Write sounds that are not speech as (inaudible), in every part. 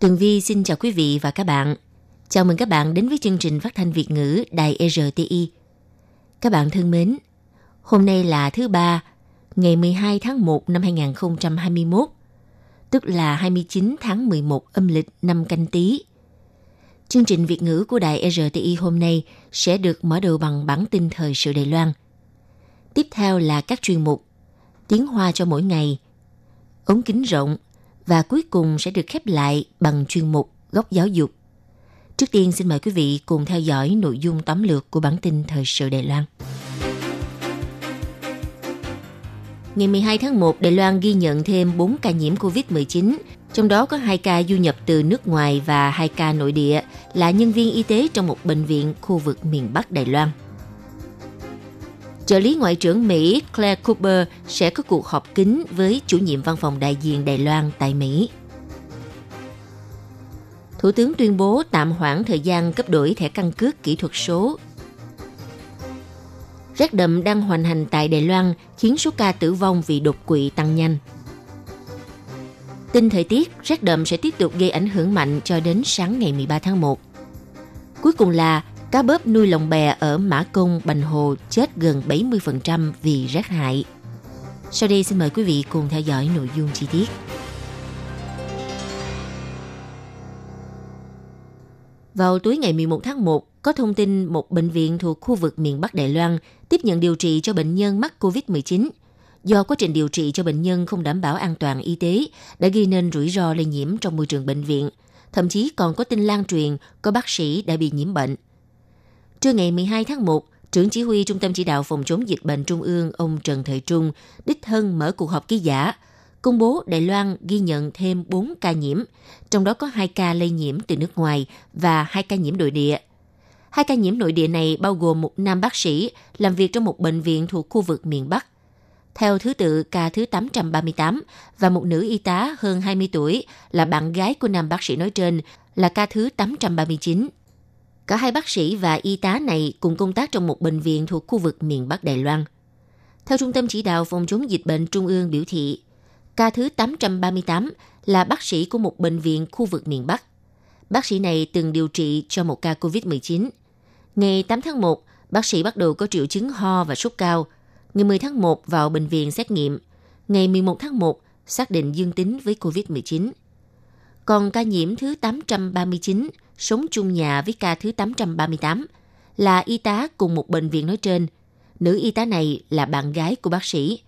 Tường Vi xin chào quý vị và các bạn. Chào mừng các bạn đến với chương trình phát thanh Việt ngữ Đài RTI. Các bạn thân mến, hôm nay là thứ ba, ngày 12 tháng 1 năm 2021, tức là 29 tháng 11 âm lịch năm canh tí. Chương trình Việt ngữ của Đài RTI hôm nay sẽ được mở đầu bằng bản tin thời sự Đài Loan. Tiếp theo là các chuyên mục Tiếng Hoa cho mỗi ngày, ống kính rộng và cuối cùng sẽ được khép lại bằng chuyên mục Góc giáo dục. Trước tiên xin mời quý vị cùng theo dõi nội dung tóm lược của bản tin thời sự Đài Loan. Ngày 12 tháng 1, Đài Loan ghi nhận thêm 4 ca nhiễm COVID-19, trong đó có 2 ca du nhập từ nước ngoài và 2 ca nội địa là nhân viên y tế trong một bệnh viện khu vực miền Bắc Đài Loan. Trợ lý Ngoại trưởng Mỹ Claire Cooper sẽ có cuộc họp kín với chủ nhiệm văn phòng đại diện Đài Loan tại Mỹ. Thủ tướng tuyên bố tạm hoãn thời gian cấp đổi thẻ căn cước kỹ thuật số. Rét đậm đang hoành hành tại Đài Loan khiến số ca tử vong vì đột quỵ tăng nhanh. Tin thời tiết, rét đậm sẽ tiếp tục gây ảnh hưởng mạnh cho đến sáng ngày 13 tháng 1. Cuối cùng là cá bớp nuôi lồng bè ở Mã Công, Bành Hồ chết gần 70% vì rác hại. Sau đây xin mời quý vị cùng theo dõi nội dung chi tiết. Vào tối ngày 11 tháng 1, có thông tin một bệnh viện thuộc khu vực miền Bắc Đài Loan tiếp nhận điều trị cho bệnh nhân mắc COVID-19. Do quá trình điều trị cho bệnh nhân không đảm bảo an toàn y tế đã gây nên rủi ro lây nhiễm trong môi trường bệnh viện. Thậm chí còn có tin lan truyền có bác sĩ đã bị nhiễm bệnh. Trưa ngày 12 tháng 1, trưởng chỉ huy Trung tâm Chỉ đạo Phòng chống dịch bệnh Trung ương ông Trần Thời Trung đích thân mở cuộc họp ký giả, công bố Đài Loan ghi nhận thêm 4 ca nhiễm, trong đó có 2 ca lây nhiễm từ nước ngoài và 2 ca nhiễm nội địa. Hai ca nhiễm nội địa này bao gồm một nam bác sĩ làm việc trong một bệnh viện thuộc khu vực miền Bắc. Theo thứ tự ca thứ 838 và một nữ y tá hơn 20 tuổi là bạn gái của nam bác sĩ nói trên là ca thứ 839. Cả hai bác sĩ và y tá này cùng công tác trong một bệnh viện thuộc khu vực miền Bắc Đài Loan. Theo Trung tâm Chỉ đạo Phòng chống dịch bệnh Trung ương biểu thị, ca thứ 838 là bác sĩ của một bệnh viện khu vực miền Bắc. Bác sĩ này từng điều trị cho một ca COVID-19. Ngày 8 tháng 1, bác sĩ bắt đầu có triệu chứng ho và sốt cao. Ngày 10 tháng 1 vào bệnh viện xét nghiệm. Ngày 11 tháng 1 xác định dương tính với COVID-19. Còn ca nhiễm thứ 839 sống chung nhà với ca thứ 838 là y tá cùng một bệnh viện nói trên. Nữ y tá này là bạn gái của bác sĩ.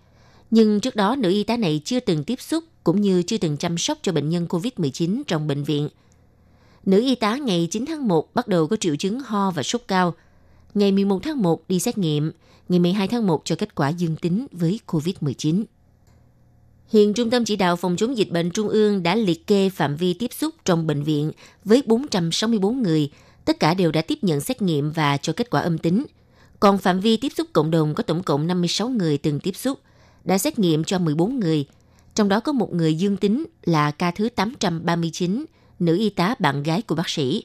Nhưng trước đó nữ y tá này chưa từng tiếp xúc cũng như chưa từng chăm sóc cho bệnh nhân COVID-19 trong bệnh viện. Nữ y tá ngày 9 tháng 1 bắt đầu có triệu chứng ho và sốt cao. Ngày 11 tháng 1 đi xét nghiệm, ngày 12 tháng 1 cho kết quả dương tính với COVID-19. Hiện Trung tâm Chỉ đạo Phòng chống dịch bệnh Trung ương đã liệt kê phạm vi tiếp xúc trong bệnh viện với 464 người, tất cả đều đã tiếp nhận xét nghiệm và cho kết quả âm tính. Còn phạm vi tiếp xúc cộng đồng có tổng cộng 56 người từng tiếp xúc, đã xét nghiệm cho 14 người, trong đó có một người dương tính là ca thứ 839, nữ y tá bạn gái của bác sĩ.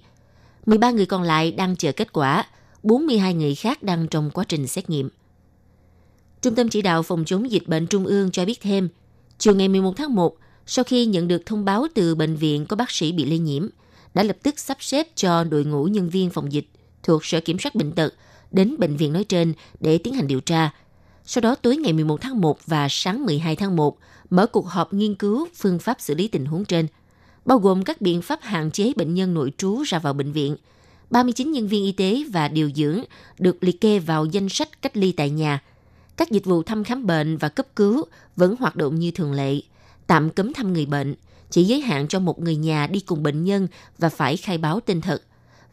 13 người còn lại đang chờ kết quả, 42 người khác đang trong quá trình xét nghiệm. Trung tâm Chỉ đạo Phòng chống dịch bệnh Trung ương cho biết thêm, chiều ngày 11 tháng 1, sau khi nhận được thông báo từ bệnh viện có bác sĩ bị lây nhiễm, đã lập tức sắp xếp cho đội ngũ nhân viên phòng dịch thuộc Sở Kiểm soát Bệnh tật đến bệnh viện nói trên để tiến hành điều tra. Sau đó tối ngày 11 tháng 1 và sáng 12 tháng 1, mở cuộc họp nghiên cứu phương pháp xử lý tình huống trên, bao gồm các biện pháp hạn chế bệnh nhân nội trú ra vào bệnh viện. 39 nhân viên y tế và điều dưỡng được liệt kê vào danh sách cách ly tại nhà. Các dịch vụ thăm khám bệnh và cấp cứu vẫn hoạt động như thường lệ, tạm cấm thăm người bệnh, chỉ giới hạn cho một người nhà đi cùng bệnh nhân và phải khai báo tên thật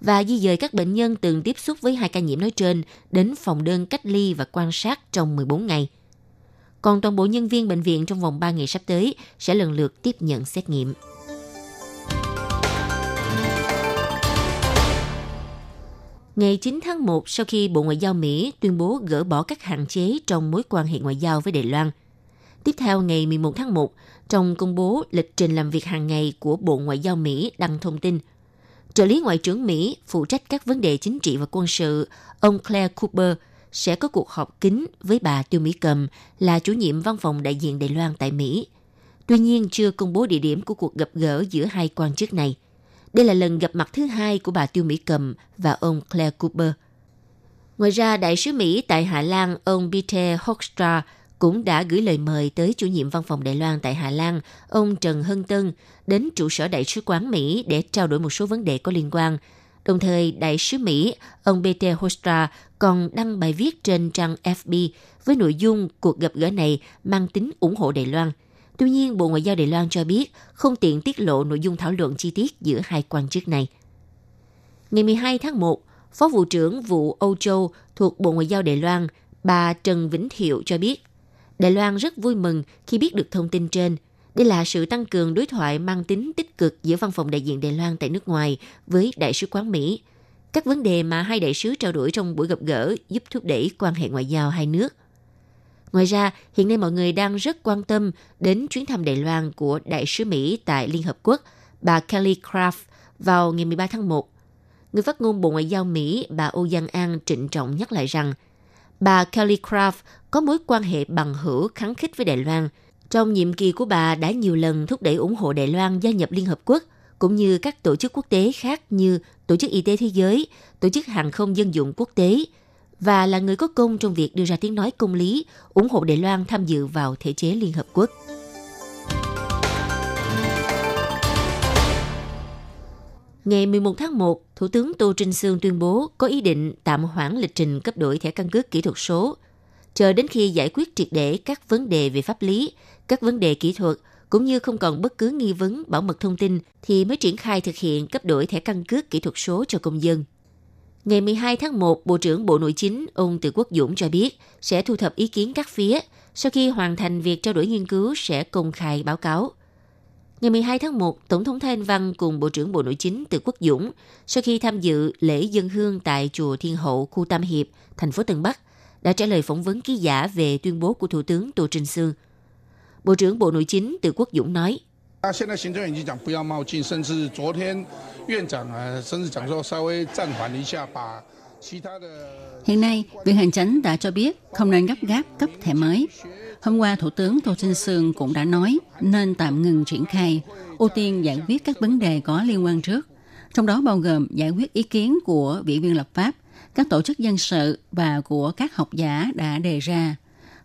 và di dời các bệnh nhân từng tiếp xúc với hai ca nhiễm nói trên đến phòng đơn cách ly và quan sát trong 14 ngày. Còn toàn bộ nhân viên bệnh viện trong vòng 3 ngày sắp tới sẽ lần lượt tiếp nhận xét nghiệm. Ngày 9 tháng 1, sau khi Bộ Ngoại giao Mỹ tuyên bố gỡ bỏ các hạn chế trong mối quan hệ ngoại giao với Đài Loan. Tiếp theo, ngày 11 tháng 1, trong công bố lịch trình làm việc hàng ngày của Bộ Ngoại giao Mỹ đăng thông tin, trợ lý Ngoại trưởng Mỹ phụ trách các vấn đề chính trị và quân sự, ông Claire Cooper sẽ có cuộc họp kín với bà Tiêu Mỹ Cầm là chủ nhiệm văn phòng đại diện Đài Loan tại Mỹ. Tuy nhiên, chưa công bố địa điểm của cuộc gặp gỡ giữa hai quan chức này – đây là lần gặp mặt thứ hai của bà Tiêu Mỹ Cầm và ông Claire Cooper. Ngoài ra, đại sứ Mỹ tại Hà Lan, ông Peter Hoekstra cũng đã gửi lời mời tới chủ nhiệm văn phòng Đài Loan tại Hà Lan, ông Trần Hân Tân, đến trụ sở Đại sứ quán Mỹ để trao đổi một số vấn đề có liên quan. Đồng thời, Đại sứ Mỹ, ông Peter Hoekstra còn đăng bài viết trên trang FB với nội dung cuộc gặp gỡ này mang tính ủng hộ Đài Loan – Tuy nhiên, Bộ Ngoại giao Đài Loan cho biết không tiện tiết lộ nội dung thảo luận chi tiết giữa hai quan chức này. Ngày 12 tháng 1, Phó vụ trưởng vụ Âu Châu thuộc Bộ Ngoại giao Đài Loan, bà Trần Vĩnh Thiệu cho biết, Đài Loan rất vui mừng khi biết được thông tin trên. Đây là sự tăng cường đối thoại mang tính tích cực giữa văn phòng đại diện Đài Loan tại nước ngoài với Đại sứ quán Mỹ. Các vấn đề mà hai đại sứ trao đổi trong buổi gặp gỡ giúp thúc đẩy quan hệ ngoại giao hai nước. Ngoài ra, hiện nay mọi người đang rất quan tâm đến chuyến thăm Đài Loan của Đại sứ Mỹ tại Liên Hợp Quốc, bà Kelly Craft, vào ngày 13 tháng 1. Người phát ngôn Bộ Ngoại giao Mỹ, bà oh Âu Giang An trịnh trọng nhắc lại rằng, bà Kelly Craft có mối quan hệ bằng hữu kháng khích với Đài Loan. Trong nhiệm kỳ của bà đã nhiều lần thúc đẩy ủng hộ Đài Loan gia nhập Liên Hợp Quốc, cũng như các tổ chức quốc tế khác như Tổ chức Y tế Thế giới, Tổ chức Hàng không Dân dụng Quốc tế – và là người có công trong việc đưa ra tiếng nói công lý, ủng hộ Đài Loan tham dự vào thể chế Liên Hợp Quốc. Ngày 11 tháng 1, Thủ tướng Tô Trinh Sương tuyên bố có ý định tạm hoãn lịch trình cấp đổi thẻ căn cước kỹ thuật số, chờ đến khi giải quyết triệt để các vấn đề về pháp lý, các vấn đề kỹ thuật, cũng như không còn bất cứ nghi vấn bảo mật thông tin thì mới triển khai thực hiện cấp đổi thẻ căn cước kỹ thuật số cho công dân. Ngày 12 tháng 1, Bộ trưởng Bộ Nội chính ông Từ Quốc Dũng cho biết sẽ thu thập ý kiến các phía. Sau khi hoàn thành việc trao đổi nghiên cứu sẽ công khai báo cáo. Ngày 12 tháng 1, Tổng thống Thanh Văn cùng Bộ trưởng Bộ Nội chính Từ Quốc Dũng sau khi tham dự lễ dân hương tại Chùa Thiên Hậu, khu Tam Hiệp, thành phố Tân Bắc, đã trả lời phỏng vấn ký giả về tuyên bố của Thủ tướng Tô Trinh Sương. Bộ trưởng Bộ Nội chính Từ Quốc Dũng nói, 那现在行政院已经讲不要冒进，甚至昨天院长啊，甚至讲说稍微暂缓一下，把其他的。Hiện nay, Viện Hành Chánh đã cho biết không nên gấp gáp cấp thẻ mới. Hôm qua, Thủ tướng Tô Trinh Sương cũng đã nói nên tạm ngừng triển khai, ưu tiên giải quyết các vấn đề có liên quan trước, trong đó bao gồm giải quyết ý kiến của vị viên lập pháp, các tổ chức dân sự và của các học giả đã đề ra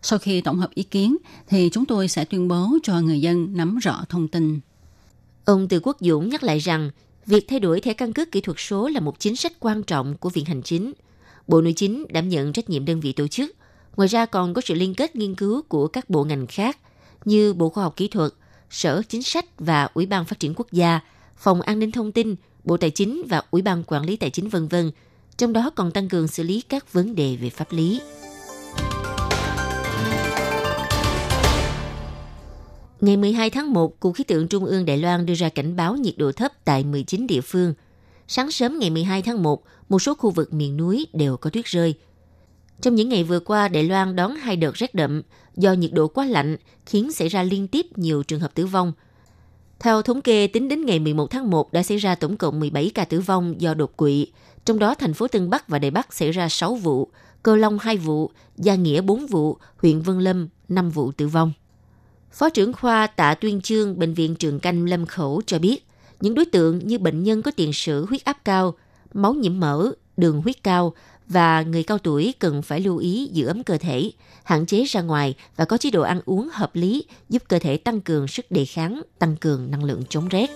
sau khi tổng hợp ý kiến, thì chúng tôi sẽ tuyên bố cho người dân nắm rõ thông tin. Ông Từ Quốc Dũng nhắc lại rằng, việc thay đổi thẻ căn cước kỹ thuật số là một chính sách quan trọng của Viện Hành Chính. Bộ Nội chính đảm nhận trách nhiệm đơn vị tổ chức. Ngoài ra còn có sự liên kết nghiên cứu của các bộ ngành khác như Bộ Khoa học Kỹ thuật, Sở Chính sách và Ủy ban Phát triển Quốc gia, Phòng An ninh Thông tin, Bộ Tài chính và Ủy ban Quản lý Tài chính v.v. Trong đó còn tăng cường xử lý các vấn đề về pháp lý. Ngày 12 tháng 1, Cục Khí tượng Trung ương Đài Loan đưa ra cảnh báo nhiệt độ thấp tại 19 địa phương. Sáng sớm ngày 12 tháng 1, một số khu vực miền núi đều có tuyết rơi. Trong những ngày vừa qua, Đài Loan đón hai đợt rét đậm do nhiệt độ quá lạnh khiến xảy ra liên tiếp nhiều trường hợp tử vong. Theo thống kê, tính đến ngày 11 tháng 1 đã xảy ra tổng cộng 17 ca tử vong do đột quỵ, trong đó thành phố Tân Bắc và Đài Bắc xảy ra 6 vụ, Cơ Long 2 vụ, Gia Nghĩa 4 vụ, huyện Vân Lâm 5 vụ tử vong. Phó trưởng khoa Tạ Tuyên Chương Bệnh viện Trường Canh Lâm Khẩu cho biết, những đối tượng như bệnh nhân có tiền sử huyết áp cao, máu nhiễm mỡ, đường huyết cao và người cao tuổi cần phải lưu ý giữ ấm cơ thể, hạn chế ra ngoài và có chế độ ăn uống hợp lý giúp cơ thể tăng cường sức đề kháng, tăng cường năng lượng chống rét.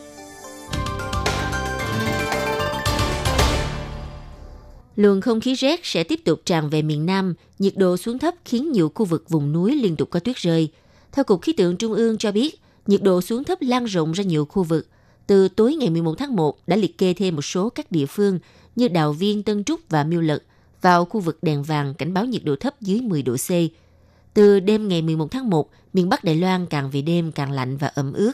Luồng không khí rét sẽ tiếp tục tràn về miền Nam, nhiệt độ xuống thấp khiến nhiều khu vực vùng núi liên tục có tuyết rơi – theo Cục Khí tượng Trung ương cho biết, nhiệt độ xuống thấp lan rộng ra nhiều khu vực. Từ tối ngày 11 tháng 1 đã liệt kê thêm một số các địa phương như Đào Viên, Tân Trúc và Miêu Lật vào khu vực đèn vàng cảnh báo nhiệt độ thấp dưới 10 độ C. Từ đêm ngày 11 tháng 1, miền Bắc Đài Loan càng về đêm càng lạnh và ẩm ướt.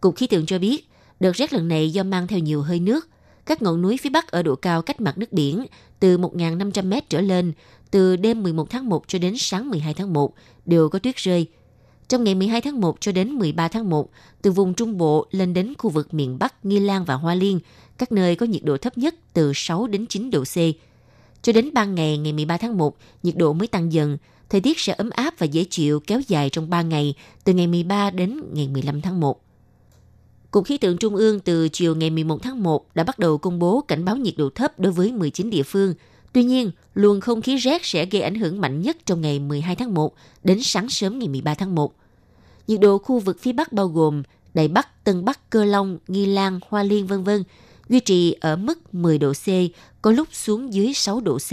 Cục khí tượng cho biết, đợt rét lần này do mang theo nhiều hơi nước, Các ngọn núi phía Bắc ở độ cao cách mặt nước biển từ 1.500 m trở lên, từ đêm 11 tháng 1 cho đến sáng 12 tháng 1 đều có tuyết rơi. Trong ngày 12 tháng 1 cho đến 13 tháng 1, từ vùng Trung Bộ lên đến khu vực miền Bắc, Nghi Lan và Hoa Liên, các nơi có nhiệt độ thấp nhất từ 6 đến 9 độ C. Cho đến ban ngày ngày 13 tháng 1, nhiệt độ mới tăng dần, thời tiết sẽ ấm áp và dễ chịu kéo dài trong 3 ngày, từ ngày 13 đến ngày 15 tháng 1. Cục Khí tượng Trung ương từ chiều ngày 11 tháng 1 đã bắt đầu công bố cảnh báo nhiệt độ thấp đối với 19 địa phương. Tuy nhiên, luồng không khí rét sẽ gây ảnh hưởng mạnh nhất trong ngày 12 tháng 1 đến sáng sớm ngày 13 tháng 1. Nhiệt độ khu vực phía Bắc bao gồm Đài Bắc, Tân Bắc, Cơ Long, Nghi Lan, Hoa Liên v.v. duy trì ở mức 10 độ C, có lúc xuống dưới 6 độ C.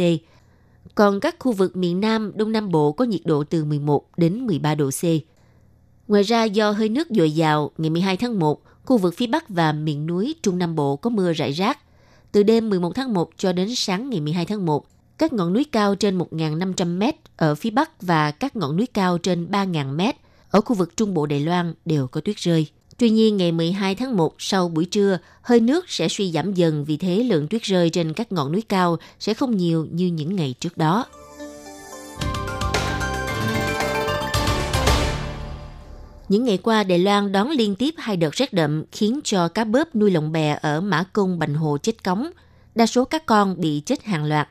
Còn các khu vực miền Nam, Đông Nam Bộ có nhiệt độ từ 11 đến 13 độ C. Ngoài ra do hơi nước dồi dào, ngày 12 tháng 1, khu vực phía Bắc và miền núi Trung Nam Bộ có mưa rải rác. Từ đêm 11 tháng 1 cho đến sáng ngày 12 tháng 1, các ngọn núi cao trên 1.500 m ở phía Bắc và các ngọn núi cao trên 3.000 m ở khu vực Trung Bộ Đài Loan đều có tuyết rơi. Tuy nhiên, ngày 12 tháng 1 sau buổi trưa, hơi nước sẽ suy giảm dần vì thế lượng tuyết rơi trên các ngọn núi cao sẽ không nhiều như những ngày trước đó. Những ngày qua, Đài Loan đón liên tiếp hai đợt rét đậm khiến cho cá bớp nuôi lồng bè ở Mã Công Bành Hồ chết cống. Đa số các con bị chết hàng loạt.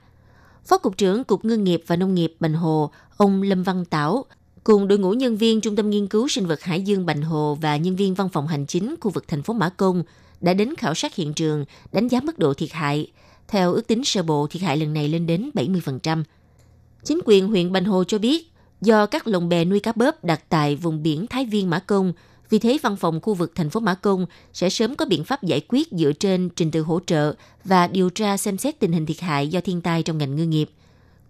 Phó Cục trưởng Cục Ngư nghiệp và Nông nghiệp Bành Hồ, ông Lâm Văn Tảo, cùng đội ngũ nhân viên Trung tâm Nghiên cứu Sinh vật Hải dương Bành Hồ và nhân viên văn phòng hành chính khu vực thành phố Mã Công đã đến khảo sát hiện trường, đánh giá mức độ thiệt hại. Theo ước tính sơ bộ, thiệt hại lần này lên đến 70%. Chính quyền huyện Bành Hồ cho biết, do các lồng bè nuôi cá bớp đặt tại vùng biển Thái Viên Mã Công, vì thế văn phòng khu vực thành phố Mã Công sẽ sớm có biện pháp giải quyết dựa trên trình tự hỗ trợ và điều tra xem xét tình hình thiệt hại do thiên tai trong ngành ngư nghiệp –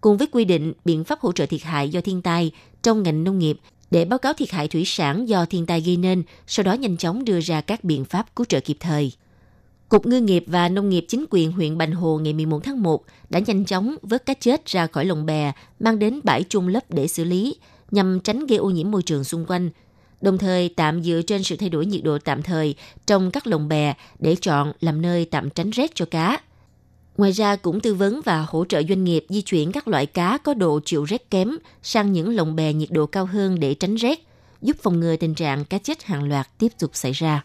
cùng với quy định biện pháp hỗ trợ thiệt hại do thiên tai trong ngành nông nghiệp để báo cáo thiệt hại thủy sản do thiên tai gây nên, sau đó nhanh chóng đưa ra các biện pháp cứu trợ kịp thời. Cục Ngư nghiệp và Nông nghiệp chính quyền huyện Bành Hồ ngày 11 tháng 1 đã nhanh chóng vớt cá chết ra khỏi lồng bè, mang đến bãi chôn lấp để xử lý, nhằm tránh gây ô nhiễm môi trường xung quanh. Đồng thời tạm dựa trên sự thay đổi nhiệt độ tạm thời trong các lồng bè để chọn làm nơi tạm tránh rét cho cá. Ngoài ra cũng tư vấn và hỗ trợ doanh nghiệp di chuyển các loại cá có độ chịu rét kém sang những lồng bè nhiệt độ cao hơn để tránh rét, giúp phòng ngừa tình trạng cá chết hàng loạt tiếp tục xảy ra.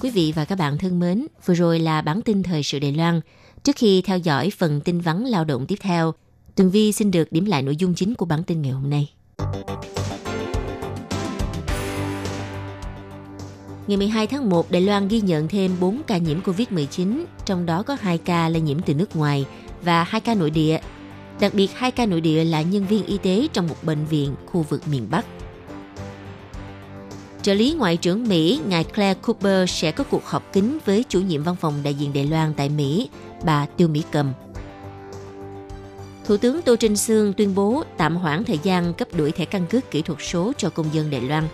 Quý vị và các bạn thân mến, vừa rồi là bản tin thời sự Đài Loan. Trước khi theo dõi phần tin vắn lao động tiếp theo, Tường Vi xin được điểm lại nội dung chính của bản tin ngày hôm nay. Ngày 12 tháng 1, Đài Loan ghi nhận thêm 4 ca nhiễm COVID-19, trong đó có 2 ca lây nhiễm từ nước ngoài và 2 ca nội địa. Đặc biệt, 2 ca nội địa là nhân viên y tế trong một bệnh viện khu vực miền Bắc. Trợ lý Ngoại trưởng Mỹ, ngài Claire Cooper sẽ có cuộc họp kín với chủ nhiệm văn phòng đại diện Đài Loan tại Mỹ, bà Tiêu Mỹ Cầm. Thủ tướng Tô Trinh Sương tuyên bố tạm hoãn thời gian cấp đổi thẻ căn cước kỹ thuật số cho công dân Đài Loan.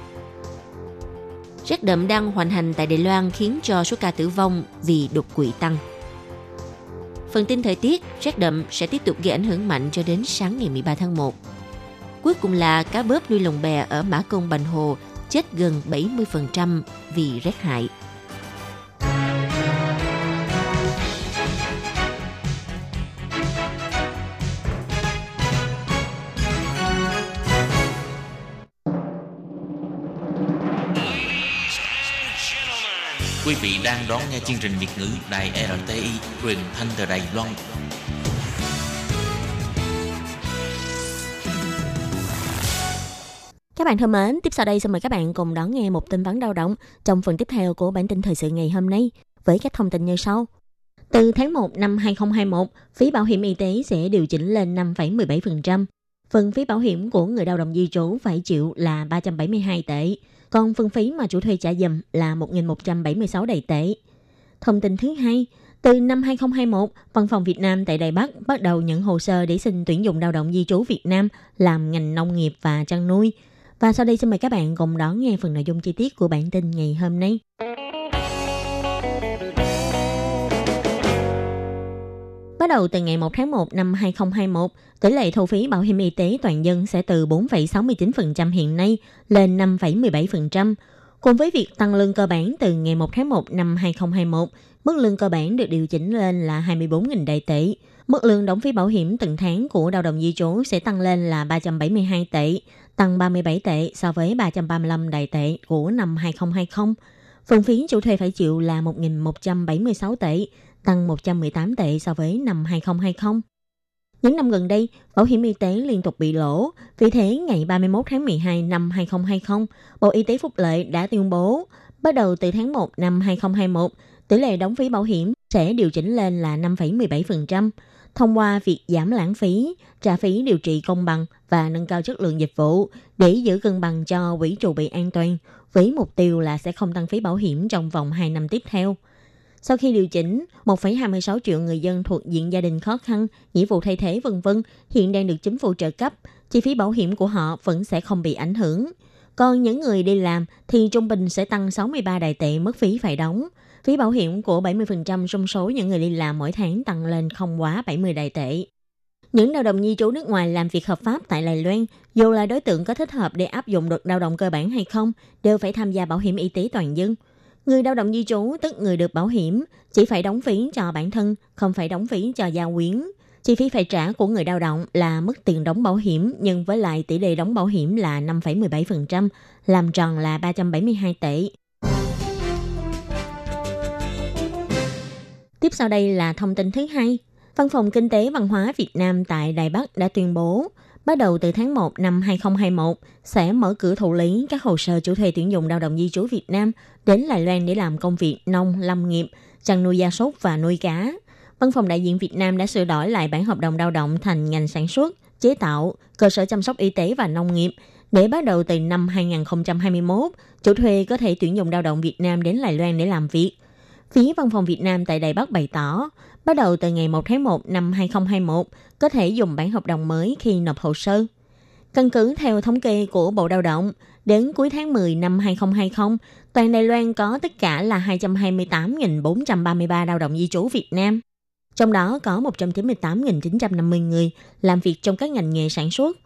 Rét đậm đang hoành hành tại Đài Loan khiến cho số ca tử vong vì đột quỵ tăng. Phần tin thời tiết, rét đậm sẽ tiếp tục gây ảnh hưởng mạnh cho đến sáng ngày 13 tháng 1. Cuối cùng là cá bớp nuôi lồng bè ở Mã Công Bành Hồ chết gần 70% vì rét hại. Đang đón nghe chương trình Việt ngữ Đài RTI truyền thanh từ Đài Loan. Các bạn thân mến, tiếp sau đây xin mời các bạn cùng đón nghe một tin vắn đau động trong phần tiếp theo của bản tin thời sự ngày hôm nay với các thông tin như sau. Từ tháng 1 năm 2021, phí bảo hiểm y tế sẽ điều chỉnh lên 5,17%. Phần phí bảo hiểm của người lao động di trú phải chịu là 372 tệ, còn phần phí mà chủ thuê trả dùm là 1.176 đầy tệ. Thông tin thứ hai, từ năm 2021, Văn phòng Việt Nam tại Đài Bắc bắt đầu nhận hồ sơ để xin tuyển dụng lao động di trú Việt Nam làm ngành nông nghiệp và chăn nuôi. Và sau đây xin mời các bạn cùng đón nghe phần nội dung chi tiết của bản tin ngày hôm nay. Bắt đầu từ ngày 1 tháng 1 năm 2021, tỷ lệ thu phí bảo hiểm y tế toàn dân sẽ từ 4,69% hiện nay lên 5,17%. Cùng với việc tăng lương cơ bản từ ngày 1 tháng 1 năm 2021, mức lương cơ bản được điều chỉnh lên là 24.000 đại tệ. Mức lương đóng phí bảo hiểm từng tháng của lao động di trú sẽ tăng lên là 372 tệ, tăng 37 tệ so với 335 đại tệ của năm 2020. Phần phí chủ thuê phải chịu là 1.176 tệ, tăng 118 tệ so với năm 2020. Những năm gần đây, bảo hiểm y tế liên tục bị lỗ. Vì thế, ngày 31 tháng 12 năm 2020, Bộ Y tế Phúc Lợi đã tuyên bố, bắt đầu từ tháng 1 năm 2021, tỷ lệ đóng phí bảo hiểm sẽ điều chỉnh lên là 5,17%, thông qua việc giảm lãng phí, trả phí điều trị công bằng và nâng cao chất lượng dịch vụ để giữ cân bằng cho quỹ trụ bị an toàn, với mục tiêu là sẽ không tăng phí bảo hiểm trong vòng 2 năm tiếp theo. Sau khi điều chỉnh, 1,26 triệu người dân thuộc diện gia đình khó khăn, nghĩa vụ thay thế vân vân hiện đang được chính phủ trợ cấp, chi phí bảo hiểm của họ vẫn sẽ không bị ảnh hưởng. Còn những người đi làm thì trung bình sẽ tăng 63 đại tệ mức phí phải đóng. Phí bảo hiểm của 70% trong số những người đi làm mỗi tháng tăng lên không quá 70 đại tệ. Những lao động di trú nước ngoài làm việc hợp pháp tại Đài Loan, dù là đối tượng có thích hợp để áp dụng được lao động cơ bản hay không, đều phải tham gia bảo hiểm y tế toàn dân – Người lao động di trú, tức người được bảo hiểm, chỉ phải đóng phí cho bản thân, không phải đóng phí cho gia quyến. Chi phí phải trả của người lao động là mức tiền đóng bảo hiểm nhân với lại tỷ lệ đóng bảo hiểm là 5,17%, làm tròn là 372 tệ. Tiếp sau đây là thông tin thứ hai. Văn phòng Kinh tế Văn hóa Việt Nam tại Đài Bắc đã tuyên bố bắt đầu từ tháng 1 năm 2021 sẽ mở cửa thụ lý các hồ sơ chủ thuê tuyển dụng lao động di trú Việt Nam đến Đài Loan để làm công việc nông, lâm nghiệp, chăn nuôi gia súc và nuôi cá. Văn phòng đại diện Việt Nam đã sửa đổi lại bản hợp đồng lao động thành ngành sản xuất, chế tạo, cơ sở chăm sóc y tế và nông nghiệp để bắt đầu từ năm 2021, chủ thuê có thể tuyển dụng lao động Việt Nam đến Đài Loan để làm việc. Phía văn phòng Việt Nam tại Đài Bắc bày tỏ, bắt đầu từ ngày 1 tháng 1 năm 2021, có thể dùng bản hợp đồng mới khi nộp hồ sơ. Căn cứ theo thống kê của Bộ Đào động, đến cuối tháng 10 năm 2020, toàn Đài Loan có tất cả là 228.433 lao động di trú Việt Nam. Trong đó có 198.950 người làm việc trong các ngành nghề sản xuất,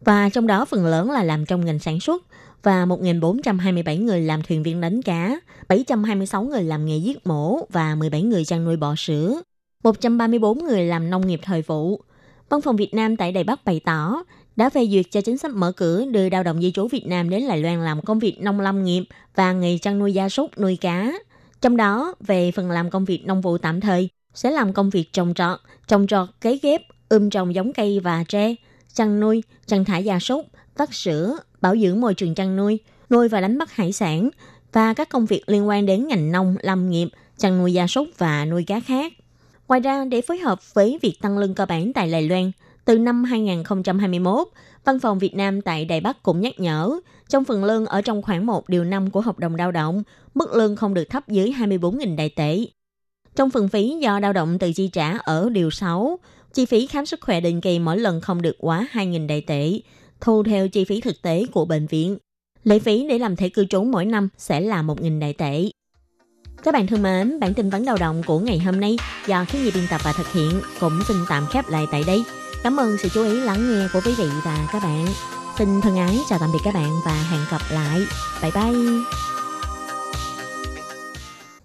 và trong đó phần lớn là làm trong ngành sản xuất, và 1.427 người làm thuyền viên đánh cá, 726 người làm nghề giết mổ và 17 người chăn nuôi bò sữa, 134 người làm nông nghiệp thời vụ. Văn phòng Việt Nam tại Đài Bắc bày tỏ đã phê duyệt cho chính sách mở cửa đưa lao động di trú Việt Nam đến Đài Loan làm công việc nông lâm nghiệp và nghề chăn nuôi gia súc, nuôi cá. Trong đó, về phần làm công việc nông vụ tạm thời, sẽ làm công việc trồng trọt, trồng trọt, cấy ghép, ươm trồng giống cây và tre, chăn nuôi, chăn thả gia súc, vắt sữa, bảo dưỡng môi trường chăn nuôi, nuôi và đánh bắt hải sản và các công việc liên quan đến ngành nông, lâm nghiệp, chăn nuôi gia súc và nuôi cá khác. Ngoài ra, để phối hợp với việc tăng lương cơ bản tại Đài Loan, từ năm 2021, Văn phòng Việt Nam tại Đài Bắc cũng nhắc nhở, trong phần lương ở trong khoảng 1 điều 5 của hợp đồng lao động, mức lương không được thấp dưới 24.000 đại tệ. Trong phần phí do lao động tự chi trả ở điều 6, chi phí khám sức khỏe định kỳ mỗi lần không được quá 2.000 đại tệ, thu theo chi phí thực tế của bệnh viện. Lệ phí để làm thẻ cư trú mỗi năm sẽ là 1.000 đại tệ. Các bạn thân mến, bản tin vấn đầu động của ngày hôm nay do khi nhi biên tập và thực hiện cũng xin tạm khép lại tại đây. Cảm ơn sự chú ý lắng nghe của quý vị và các bạn. Xin thân ái chào tạm biệt các bạn và hẹn gặp lại. Bye bye.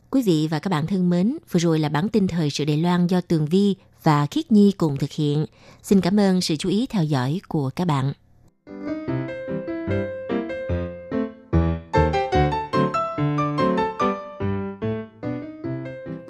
Quý vị và các bạn thân mến, vừa rồi là bản tin thời sự Đài Loan do Tường Vi và Khiết Nhi cùng thực hiện. Xin cảm ơn sự chú ý theo dõi của các bạn.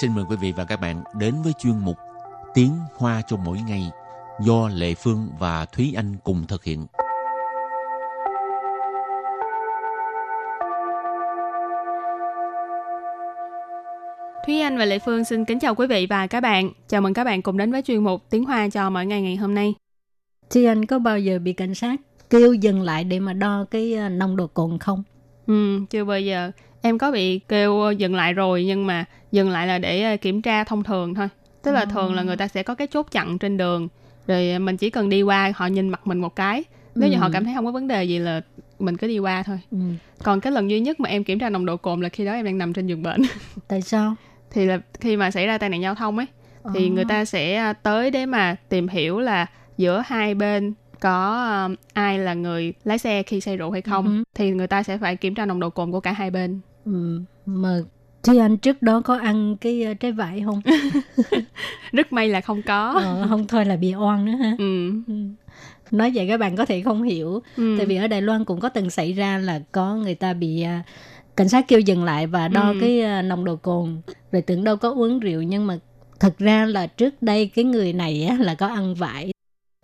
Xin mời quý vị và các bạn đến với chuyên mục Tiếng Hoa cho mỗi ngày do Lệ Phương và Thúy Anh cùng thực hiện. Thúy Anh và Lệ Phương xin kính chào quý vị và các bạn. Chào mừng các bạn cùng đến với chuyên mục Tiếng Hoa cho mỗi ngày ngày hôm nay. Thúy Anh có bao giờ bị cảnh sát kêu dừng lại để mà đo cái ờ, nồng độ cồn không? Ừ, chưa bao giờ. Em có bị kêu dừng lại rồi nhưng mà dừng lại là để ờ, kiểm tra thông thường thôi. Tức là thường là người ta sẽ có cái chốt chặn trên đường rồi mình chỉ cần đi qua họ nhìn mặt mình một cái. Nếu như họ cảm thấy không có vấn đề gì là mình cứ đi qua thôi. Ừ. Còn cái lần duy nhất mà em kiểm tra nồng độ cồn là khi đó em đang nằm trên giường bệnh. (laughs) Tại sao? thì là khi mà xảy ra tai nạn giao thông ấy thì Ờ. người ta sẽ à, tới để mà tìm hiểu là giữa hai bên có ai là người lái xe khi say rượu hay không Ừ. thì người ta sẽ phải kiểm tra nồng độ cồn của cả hai bên Ừ. Mà Thúy Anh trước đó có ăn cái ờ, trái vải không? (laughs) rất may là không có ờ, không thôi là bị oan nữa ha. ừ. Ừ. Nói vậy các bạn có thể không hiểu. Ừ. Tại vì ở Đài Loan cũng có từng xảy ra là có người ta bị à, cảnh sát kêu dừng lại và đo Ừ. cái à, nồng độ cồn rồi tưởng đâu có uống rượu nhưng mà thật ra là trước đây cái người này á, là có ăn vải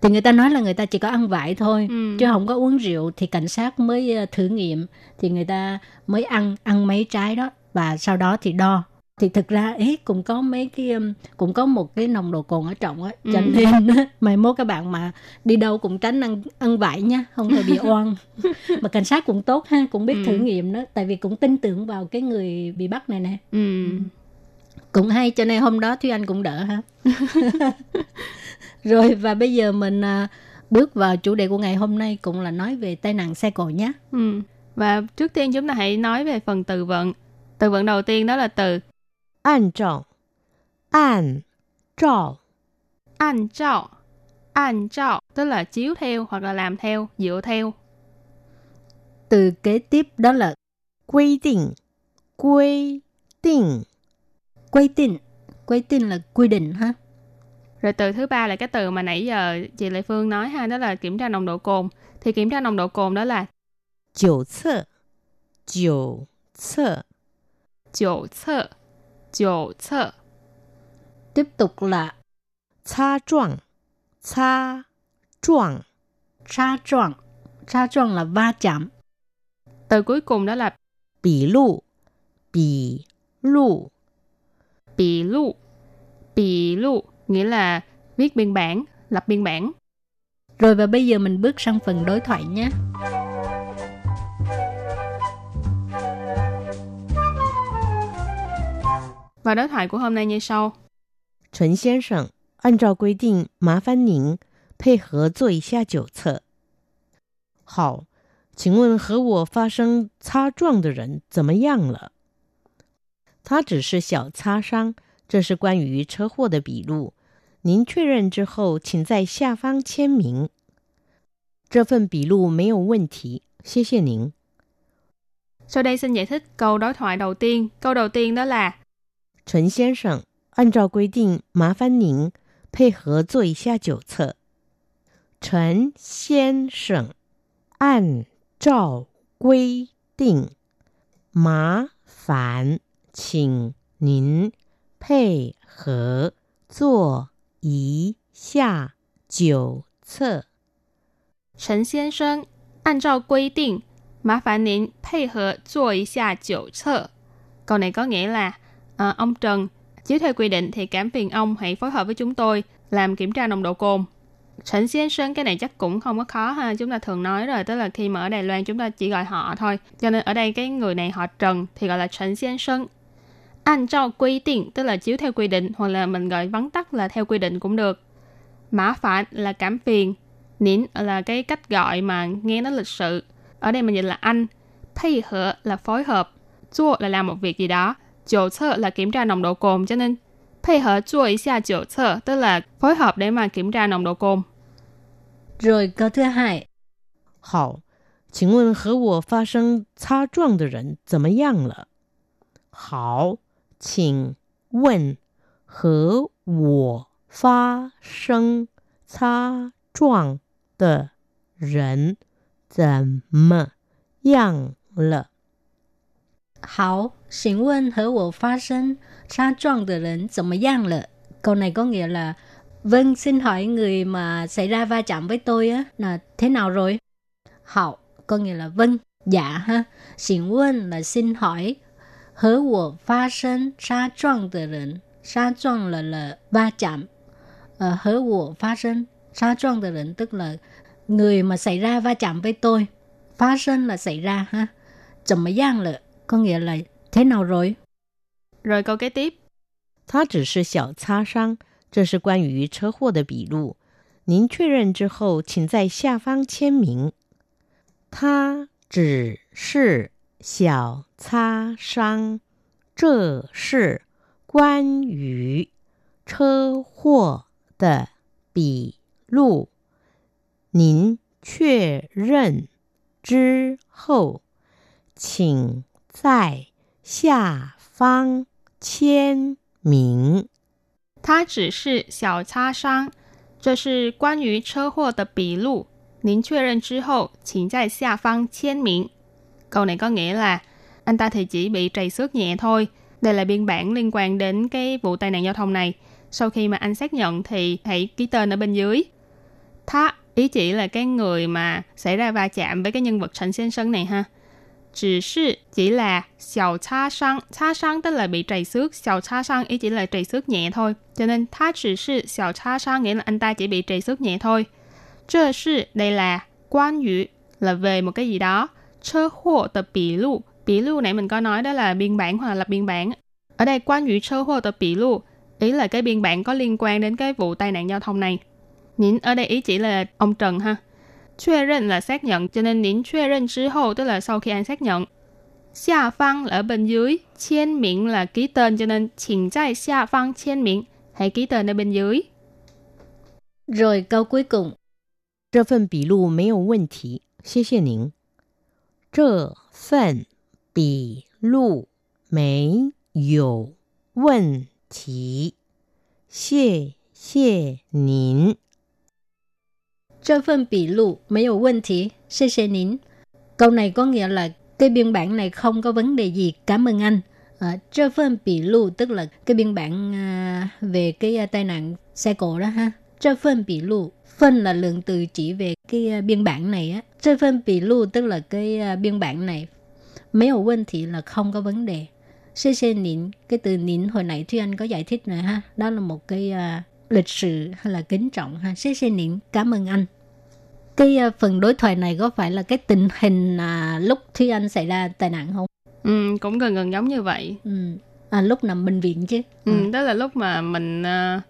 thì người ta nói là người ta chỉ có ăn vải thôi Ừ. chứ không có uống rượu thì cảnh sát mới à, thử nghiệm thì người ta mới ăn ăn mấy trái đó và sau đó thì đo thì thực ra ấy cũng có mấy cái cũng có một cái nồng độ cồn ở trọng á cho Ừ. nên mai mốt các bạn mà đi đâu cũng tránh ăn ăn vải nha không thôi bị oan (laughs) mà cảnh sát cũng tốt ha cũng biết Ừ. thử nghiệm đó tại vì cũng tin tưởng vào cái người bị bắt này nè Ừ. cũng hay cho nên hôm đó thúy anh cũng đỡ ha (laughs) Rồi và bây giờ mình à, bước vào chủ đề của ngày hôm nay cũng là nói về tai nạn xe cộ nhé. Ừ. Và trước tiên chúng ta hãy nói về phần từ vựng. Từ vựng đầu tiên đó là từ an trọng. An trọng. An trọng. An trọng tức là chiếu theo hoặc là làm theo, dựa theo. Từ kế tiếp đó là quy định. Quy định. Quy định. Quy định là quy định ha. Rồi từ thứ ba là cái từ mà nãy giờ chị Lệ Phương nói ha, đó là kiểm tra nồng độ cồn. Thì kiểm tra nồng độ cồn đó là 九测，九测， chiều测, chiều测. tiếp tục là 擦撞，擦撞， tra tròn tra tròn là va chạm Từ cuối cùng đó là 笔录，笔录， bì lụ, bì lụ, nghĩa là viết biên bản, lập biên bản. rồi và bây giờ mình bước sang phần đối thoại nhé Và đối thoại của hôm nay như sau. 陈先生，按照规定，麻烦您配合做一下酒测。好，请问和我发生擦撞的人怎么样了？他只是小擦伤， 这是关于车祸的笔录。您确认之后，请在下方签名。这份笔录没有问题，谢谢您。 Sau đây xin giải thích câu đối thoại đầu tiên. Câu đầu tiên đó là 陈先生，按照规定，麻烦您配合做一下酒测。陈先生，按照规定，麻烦请您 配合做一下酒测。陈先生，按照规定，麻烦您配合做一下酒测。Câu này có nghĩa là à, ông Trần, chiếu theo quy định thì cảm phiền ông hãy phối hợp với chúng tôi làm kiểm tra nồng độ cồn. Trần先Sinh cái này chắc cũng không có khó ha, chúng ta thường nói rồi, tức là khi mà ở Đài Loan chúng ta chỉ gọi họ thôi. Cho nên ở đây cái người này họ Trần thì gọi là Trần先Sinh. 按照quy định tức là chiếu theo quy định hoặc là mình gọi vắn tắt là theo quy định cũng được. Mã phản là cảm phiền, nín là cái cách gọi mà nghe nó lịch sự. Ở đây mình dịch là anh, pay hợp là phối hợp, chua là làm một việc gì đó, chiều测là kiểm tra nồng độ cồn cho nên pay hợp chua ý xa chiều 测 tức là phối hợp để mà kiểm tra nồng độ cồn. rồi câu thứ hai 好，请问和我发生擦撞的人怎么样了？好， 请问和我发生擦撞的人怎么样了？ hảo xin问和我发生擦撞的人怎么样了 câu này có nghĩa là vâng xin hỏi người mà xảy ra va chạm với tôi á là thế nào rồi hậu có nghĩa là vâng dạ ha xin问 là xin hỏi 和我发生擦撞的人擦撞 là là va chạm ờ, 和我发生擦撞的人 tức là người mà xảy ra va chạm với tôi phát sinh là xảy ra ha 怎么样了 có nghĩa là thế nào rồi Rồi câu kế tiếp. 他只是小擦伤，这是关于车祸的笔录。您确认之后，请在下方签名。他只是 小擦伤，这是关于车祸的笔录。您确认之后，请在下方签名。它只是小擦伤，这是关于车祸的笔录。您确认之后，请在下方签名. Câu này có nghĩa là anh ta thì chỉ bị trầy xước nhẹ thôi. Đây là biên bản liên quan đến cái vụ tai nạn giao thông này. Sau khi mà anh xác nhận thì hãy ký tên ở bên dưới. Tha ý chỉ là cái người mà xảy ra va chạm với cái nhân vật Trần Sen Sơn này ha. Chỉ sư chỉ là xiao cha sang, cha sang tức là bị trầy xước, xiao cha sang ý chỉ là trầy xước nhẹ thôi. Cho nên tha chỉ sư xiao cha sang nghĩa là anh ta chỉ bị trầy xước nhẹ thôi. Chơ sư đây là quan yu là về một cái gì đó Chơ hộ tập bỉ lụ. Bỉ lụ nãy mình có nói đó là biên bản hoặc là lập biên bản. Ở đây quan yu chơ hộ tập bỉ lụ. Ý là cái biên bản có liên quan đến cái vụ tai nạn giao thông này. Nín ở đây ý chỉ là ông Trần ha.确认là xác nhận, cho nên nín 确认之后 tức là sau khi anh xác nhận. Xia phang là ở bên dưới, chiên miệng là ký tên, cho nên 请在下方签名, hãy ký tên ở bên dưới. rồi câu cuối cùng 这份笔录没有问题，谢谢您。 这份笔录没有问题，谢谢您。 Cho phân bị lụ mấy ổ vấn thị, xê xê nín. Câu này có nghĩa là cái biên bản này không có vấn đề gì, cảm ơn anh. À, cho phân bị lụ tức là cái biên bản à, về cái à, tai nạn xe cộ đó ha. Cho phân bị lụ, phân là lượng từ chỉ về cái à, biên bản này á. Cho phân bị lụ tức là cái à, biên bản này. Mấy ổ vấn thị là không có vấn đề. Xê xê nín, cái từ nín hồi nãy Thúy Anh có giải thích rồi ha. Đó là một cái à, lịch sự hay là kính trọng ha. Xê xê nín, cảm ơn anh cái à, phần đối thoại này có phải là cái tình hình à, lúc Thúy Anh xảy ra tai nạn không? Ừ, cũng gần gần giống như vậy. Ừ. À, lúc nằm bệnh viện chứ. Ừ, đó là lúc mà mình ờ,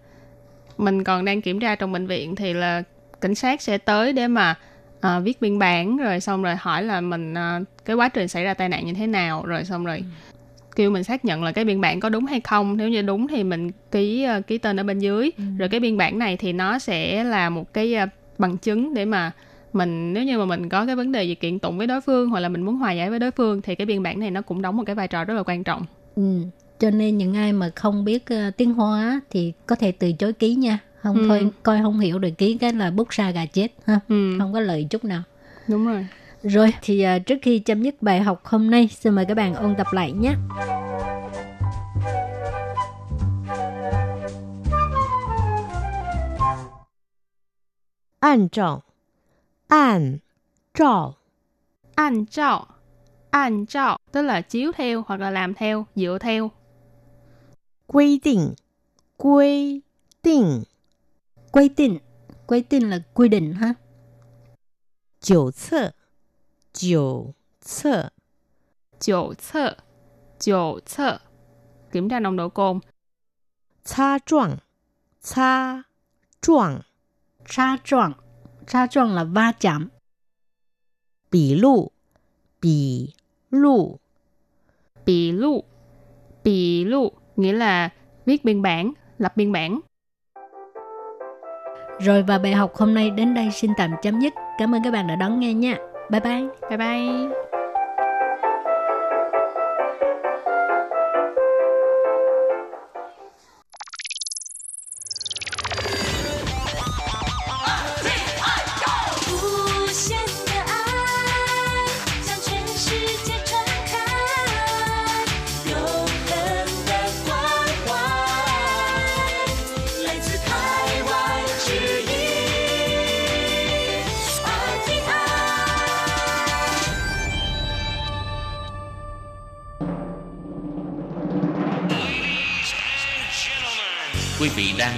mình còn đang kiểm tra trong bệnh viện thì là cảnh sát sẽ tới để mà ờ, viết biên bản rồi xong rồi hỏi là mình ờ, cái quá trình xảy ra tai nạn như thế nào rồi xong rồi kêu mình xác nhận là cái biên bản có đúng hay không nếu như đúng thì mình ký ờ, ký tên ở bên dưới rồi cái biên bản này thì nó sẽ là một cái ờ, bằng chứng để mà mình nếu như mà mình có cái vấn đề gì kiện tụng với đối phương hoặc là mình muốn hòa giải với đối phương thì cái biên bản này nó cũng đóng một cái vai trò rất là quan trọng Ừ. Cho nên những ai mà không biết à, tiếng Hoa thì có thể từ chối ký nha không ừ. thôi coi không hiểu được ký cái là bút ra gà chết ha? Ừ. không có lời chút nào. Đúng rồi. Rồi thì uh, trước khi chấm dứt bài học hôm nay xin mời các bạn ôn tập lại nhé. An trào An trào An trào An trào tức là chiếu theo hoặc là làm theo, dựa theo. Quy định. Quy định 规定，规定 Quy định, quy định là quy định ha. 九册，九册 九测九测 kiểm tra nồng độ cồn 擦撞，擦撞 Tra撞, tra撞là va chạm. 笔录，笔录 bì lưu bì lưu nghĩa là viết biên bản lập biên bản Rồi và bài học hôm nay đến đây xin tạm chấm dứt. Cảm ơn các bạn đã đón nghe nha. Bye bye. bye bye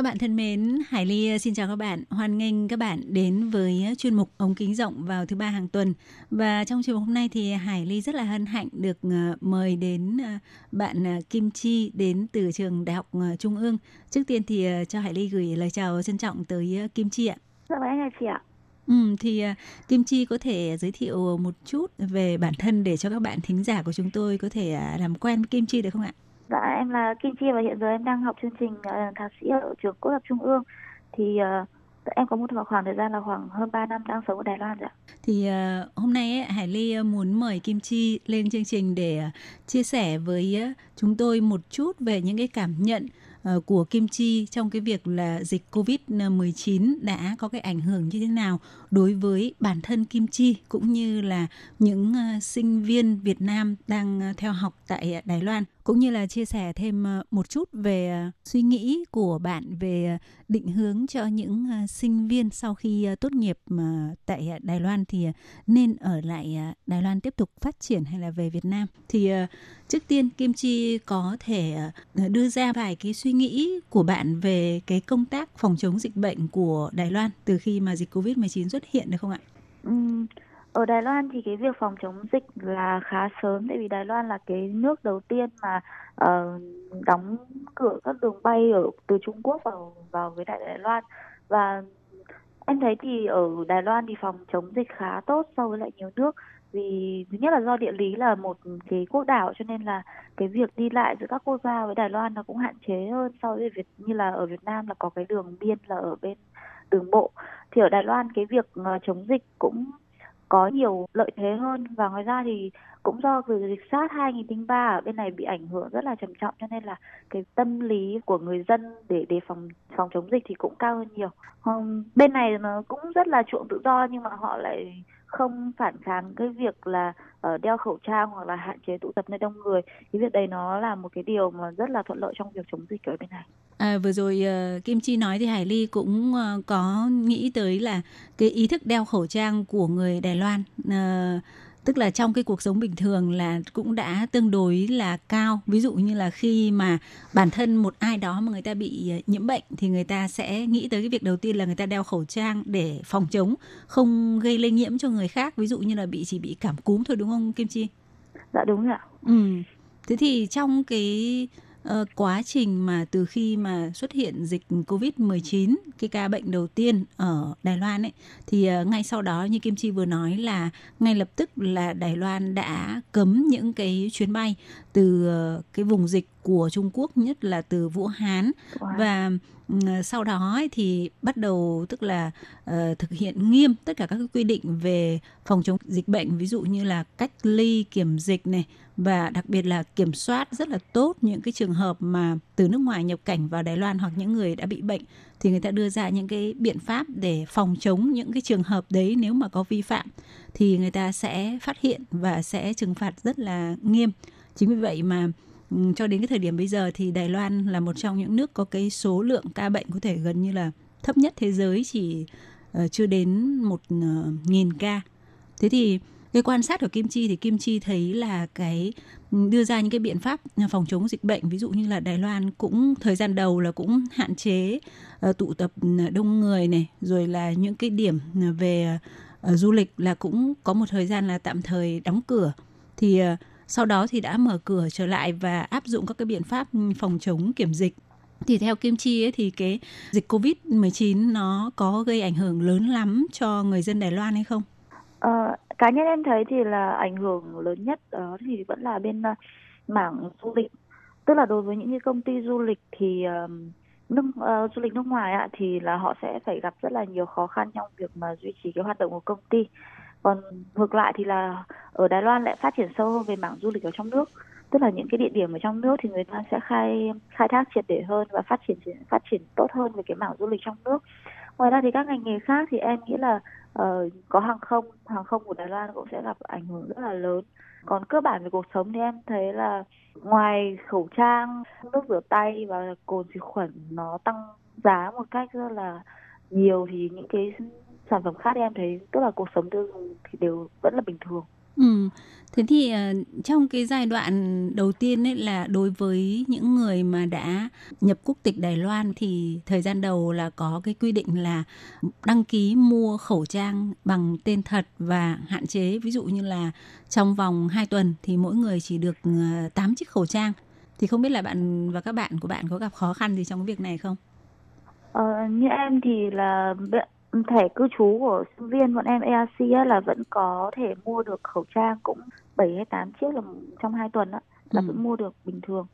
Các bạn thân mến, Hải Ly xin chào các bạn. Hoan nghênh các bạn đến với chuyên mục ống kính rộng vào thứ ba hàng tuần. Và trong chuyên mục hôm nay thì Hải Ly rất là hân hạnh được ờ, mời đến ờ, bạn ờ, Kim Chi đến từ trường Đại học Trung ương. Trước tiên thì cho Hải Ly gửi lời chào trân trọng tới Kim Chi ạ. Dạ vâng, anh chị ạ. Ừ, thì Kim Chi có thể giới thiệu một chút về bản thân để cho các bạn thính giả của chúng tôi có thể làm quen với Kim Chi được không ạ? Dạ em là Kim Chi và hiện giờ em đang học chương trình uh, thạc sĩ ở trường Quốc lập Trung ương. Thì uh, em có một khoảng thời gian là khoảng hơn 3 năm đang sống ở Đài Loan rồi ạ. Thì uh, hôm nay ấy, Hải Ly muốn mời Kim Chi lên chương trình để uh, chia sẻ với uh, chúng tôi một chút về những cái cảm nhận uh, của Kim Chi trong cái việc là dịch Covid-19 đã có cái ảnh hưởng như thế nào đối với bản thân Kim Chi cũng như là những ờ, sinh viên Việt Nam đang ờ, theo học tại Đài Loan. Cũng như là chia sẻ thêm ờ, một chút về suy nghĩ của bạn về định hướng cho những sinh viên sau khi tốt nghiệp tại Đài Loan thì nên ở lại Đài Loan tiếp tục phát triển hay là về Việt Nam? Thì trước tiên Kim Chi có thể đưa ra vài cái suy nghĩ của bạn về cái công tác phòng chống dịch bệnh của Đài Loan từ khi mà dịch Covid-19 xuất hiện được không ạ? Ừ, ở Đài Loan thì cái việc phòng chống dịch là khá sớm tại vì Đài Loan là cái nước đầu tiên mà uh, đóng cửa các đường bay ở từ Trung Quốc vào vào với Đại Đài Loan và em thấy thì ở Đài Loan thì phòng chống dịch khá tốt so với lại nhiều nước vì thứ nhất là do địa lý là một cái quốc đảo cho nên là cái việc đi lại giữa các quốc gia với Đài Loan nó cũng hạn chế hơn so với Việt như là ở Việt Nam là có cái đường biên là ở bên đường bộ. Thì ở Đài Loan cái việc ờ, chống dịch cũng có nhiều lợi thế hơn. Và ngoài ra thì cũng do từ dịch SARS 2003 ở bên này bị ảnh hưởng rất là trầm trọng cho nên là cái tâm lý của người dân để đề phòng phòng chống dịch thì cũng cao hơn nhiều. Um, bên này nó cũng rất là chuộng tự do nhưng mà họ lại không phản kháng cái việc là uh, đeo khẩu trang hoặc là hạn chế tụ tập nơi đông người. Cái việc đấy nó là một cái điều mà rất là thuận lợi trong việc chống dịch ở bên này. À, vừa rồi uh, Kim Chi nói thì Hải Ly cũng uh, có nghĩ tới là cái ý thức đeo khẩu trang của người Đài Loan uh, tức là trong cái cuộc sống bình thường là cũng đã tương đối là cao ví dụ như là khi mà bản thân một ai đó mà người ta bị nhiễm bệnh thì người ta sẽ nghĩ tới cái việc đầu tiên là người ta đeo khẩu trang để phòng chống không gây lây nhiễm cho người khác ví dụ như là bị chỉ bị cảm cúm thôi đúng không Kim Chi? Dạ đúng ạ. Ừ. Thế thì trong cái uh, quá trình mà từ khi mà xuất hiện dịch Covid-19, cái ca bệnh đầu tiên ở Đài Loan ấy, thì uh, ngay sau đó như Kim Chi vừa nói là ngay lập tức là Đài Loan đã cấm những cái chuyến bay từ uh, cái vùng dịch của Trung Quốc nhất là từ Vũ Hán wow. và sau đó ấy, thì bắt đầu tức là uh, thực hiện nghiêm tất cả các quy định về phòng chống dịch bệnh ví dụ như là cách ly kiểm dịch này và đặc biệt là kiểm soát rất là tốt những cái trường hợp mà từ nước ngoài nhập cảnh vào Đài Loan hoặc những người đã bị bệnh thì người ta đưa ra những cái biện pháp để phòng chống những cái trường hợp đấy nếu mà có vi phạm thì người ta sẽ phát hiện và sẽ trừng phạt rất là nghiêm. Chính vì vậy mà ừ, cho đến cái thời điểm bây giờ thì Đài Loan là một trong những nước có cái số lượng ca bệnh có thể gần như là thấp nhất thế giới chỉ uh, chưa đến một uh, nghìn ca. Thế thì cái quan sát của Kim Chi thì Kim Chi thấy là cái đưa ra những cái biện pháp à, phòng chống dịch bệnh ví dụ như là Đài Loan cũng thời gian đầu là cũng hạn chế uh, tụ tập đông người này rồi là những cái điểm à, về uh, du lịch là cũng có một thời gian là tạm thời đóng cửa thì uh, sau đó thì đã mở cửa trở lại và áp dụng các cái biện pháp phòng chống kiểm dịch thì theo Kim Chi ấy, thì cái dịch Covid-19 nó có gây ảnh hưởng lớn lắm cho người dân Đài Loan hay không? Ờ, cá nhân em thấy thì là ảnh hưởng lớn nhất đó thì vẫn là bên ờ, mảng du lịch. Tức là đối với những cái công ty du lịch thì nước uh, du lịch nước ngoài ạ thì là họ sẽ phải gặp rất là nhiều khó khăn trong việc mà duy trì cái hoạt động của công ty. Còn ngược lại thì là ở Đài Loan lại phát triển sâu hơn về mảng du lịch ở trong nước. Tức là những cái địa điểm ở trong nước thì người ta sẽ khai khai thác triệt để hơn và phát triển phát triển tốt hơn về cái mảng du lịch trong nước. Ngoài ra thì các ngành nghề khác thì em nghĩ là Ờ, có hàng không hàng không của Đài Loan cũng sẽ gặp ảnh hưởng rất là lớn. Còn cơ bản về cuộc sống thì em thấy là ngoài khẩu trang, nước rửa tay và cồn xịt khuẩn nó tăng giá một cách rất là nhiều thì những cái sản phẩm khác thì em thấy, tức là cuộc sống tiêu dùng thì đều vẫn là bình thường. Ừ. Thế thì uh, trong cái giai đoạn đầu tiên ấy là đối với những người mà đã nhập quốc tịch Đài Loan thì thời gian đầu là có cái quy định là đăng ký mua khẩu trang bằng tên thật và hạn chế ví dụ như là trong vòng 2 tuần thì mỗi người chỉ được ờ, 8 chiếc khẩu trang. Thì không biết là bạn và các bạn của bạn có gặp khó khăn gì trong cái việc này không? Ờ, như em thì là thẻ cư trú của sinh viên bọn em ERC là vẫn có thể mua được khẩu trang cũng 7 hay 8 chiếc là trong 2 tuần á là ừ. vẫn mua được bình thường.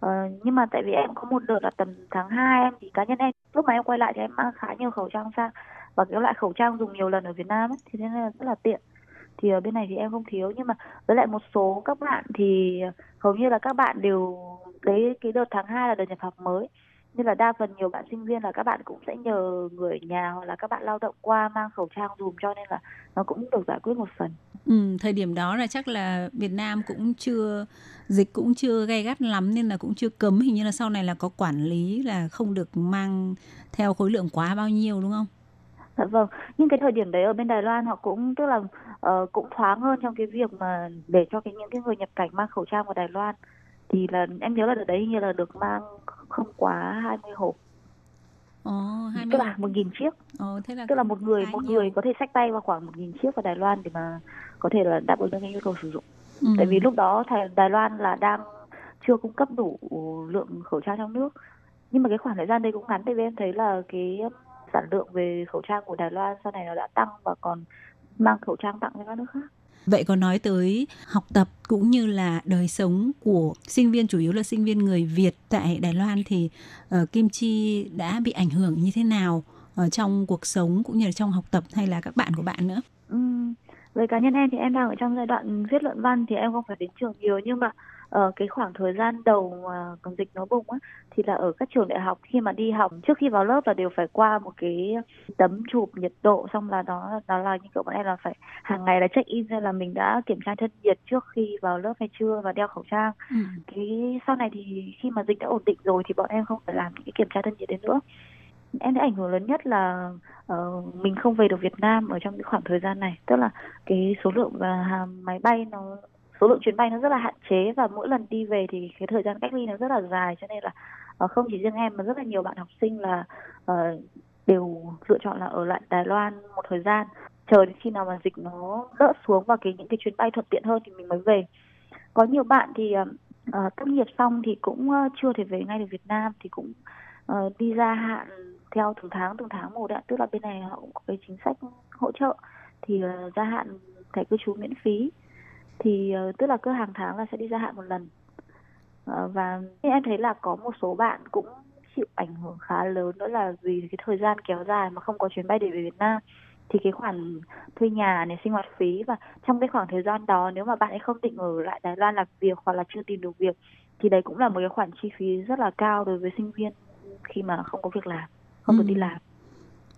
Ờ, nhưng mà tại vì em có một đợt là tầm tháng 2 em thì cá nhân em lúc mà em quay lại thì em mang khá nhiều khẩu trang sang và cái loại khẩu trang dùng nhiều lần ở Việt Nam ấy, thì nên là rất là tiện thì ở bên này thì em không thiếu nhưng mà với lại một số các bạn thì hầu như là các bạn đều đấy cái đợt tháng 2 là đợt nhập học mới nên là đa phần nhiều bạn sinh viên là các bạn cũng sẽ nhờ người nhà hoặc là các bạn lao động qua mang khẩu trang dùm cho nên là nó cũng được giải quyết một phần. Ừ, thời điểm đó là chắc là Việt Nam cũng chưa dịch cũng chưa gay gắt lắm nên là cũng chưa cấm hình như là sau này là có quản lý là không được mang theo khối lượng quá bao nhiêu đúng không? Dạ vâng, nhưng cái thời điểm đấy ở bên Đài Loan họ cũng tức là uh, cũng thoáng hơn trong cái việc mà để cho cái những cái người nhập cảnh mang khẩu trang vào Đài Loan thì là em nhớ là đợt đấy như là được mang không quá 20 hộp Ồ, oh, 20 tức là một nghìn chiếc. Ồ, thế là tức là một người một nhiều. người có thể xách tay vào khoảng một nghìn chiếc vào Đài Loan để mà có thể là đáp ứng được cái nhu cầu sử dụng. Ừ. Tại vì lúc đó Đài Loan là đang chưa cung cấp đủ lượng khẩu trang trong nước. Nhưng mà cái khoảng thời gian đây cũng ngắn tại vì em thấy là cái sản lượng về khẩu trang của Đài Loan sau này nó đã tăng và còn mang khẩu trang tặng cho các nước khác. Vậy có nói tới học tập cũng như là đời sống của sinh viên chủ yếu là sinh viên người Việt tại Đài Loan thì uh, Kim Chi đã bị ảnh hưởng như thế nào uh, trong cuộc sống cũng như là trong học tập hay là các bạn của bạn nữa? Ừ. Với cá nhân em thì em đang ở trong giai đoạn viết luận văn thì em không phải đến trường nhiều nhưng mà ở cái khoảng thời gian đầu mà còn dịch nó bùng á thì là ở các trường đại học khi mà đi học trước khi vào lớp là đều phải qua một cái tấm chụp nhiệt độ xong là đó đó là như cậu bọn em là phải hàng ngày là check in ra là mình đã kiểm tra thân nhiệt trước khi vào lớp hay chưa và đeo khẩu trang. Ừ. cái sau này thì khi mà dịch đã ổn định rồi thì bọn em không phải làm những cái kiểm tra thân nhiệt đấy nữa. Em thấy ảnh hưởng lớn nhất là uh, mình không về được Việt Nam ở trong cái khoảng thời gian này. Tức là cái số lượng và máy bay nó số lượng chuyến bay nó rất là hạn chế và mỗi lần đi về thì cái thời gian cách ly nó rất là dài cho nên là uh, không chỉ riêng em mà rất là nhiều bạn học sinh là uh, đều lựa chọn là ở lại Đài Loan một thời gian. Chờ đến khi nào mà dịch nó đỡ xuống và cái những cái chuyến bay thuận tiện hơn thì mình mới về. Có nhiều bạn thì uh, tốt nghiệp xong thì cũng uh, chưa thể về ngay được Việt Nam thì cũng uh, đi ra hạn theo từng tháng từng tháng một ạ. Tức là bên này họ cũng có cái chính sách hỗ trợ thì uh, gia hạn thẻ cư trú miễn phí thì uh, tức là cứ hàng tháng là sẽ đi gia hạn một lần. Uh, và em thấy là có một số bạn cũng chịu ảnh hưởng khá lớn đó là vì cái thời gian kéo dài mà không có chuyến bay để về Việt Nam. Thì cái khoản thuê nhà này sinh hoạt phí và trong cái khoảng thời gian đó nếu mà bạn ấy không định ở lại Đài Loan làm việc hoặc là chưa tìm được việc thì đấy cũng là một cái khoản chi phí rất là cao đối với sinh viên khi mà không có việc làm không ừ. được đi làm.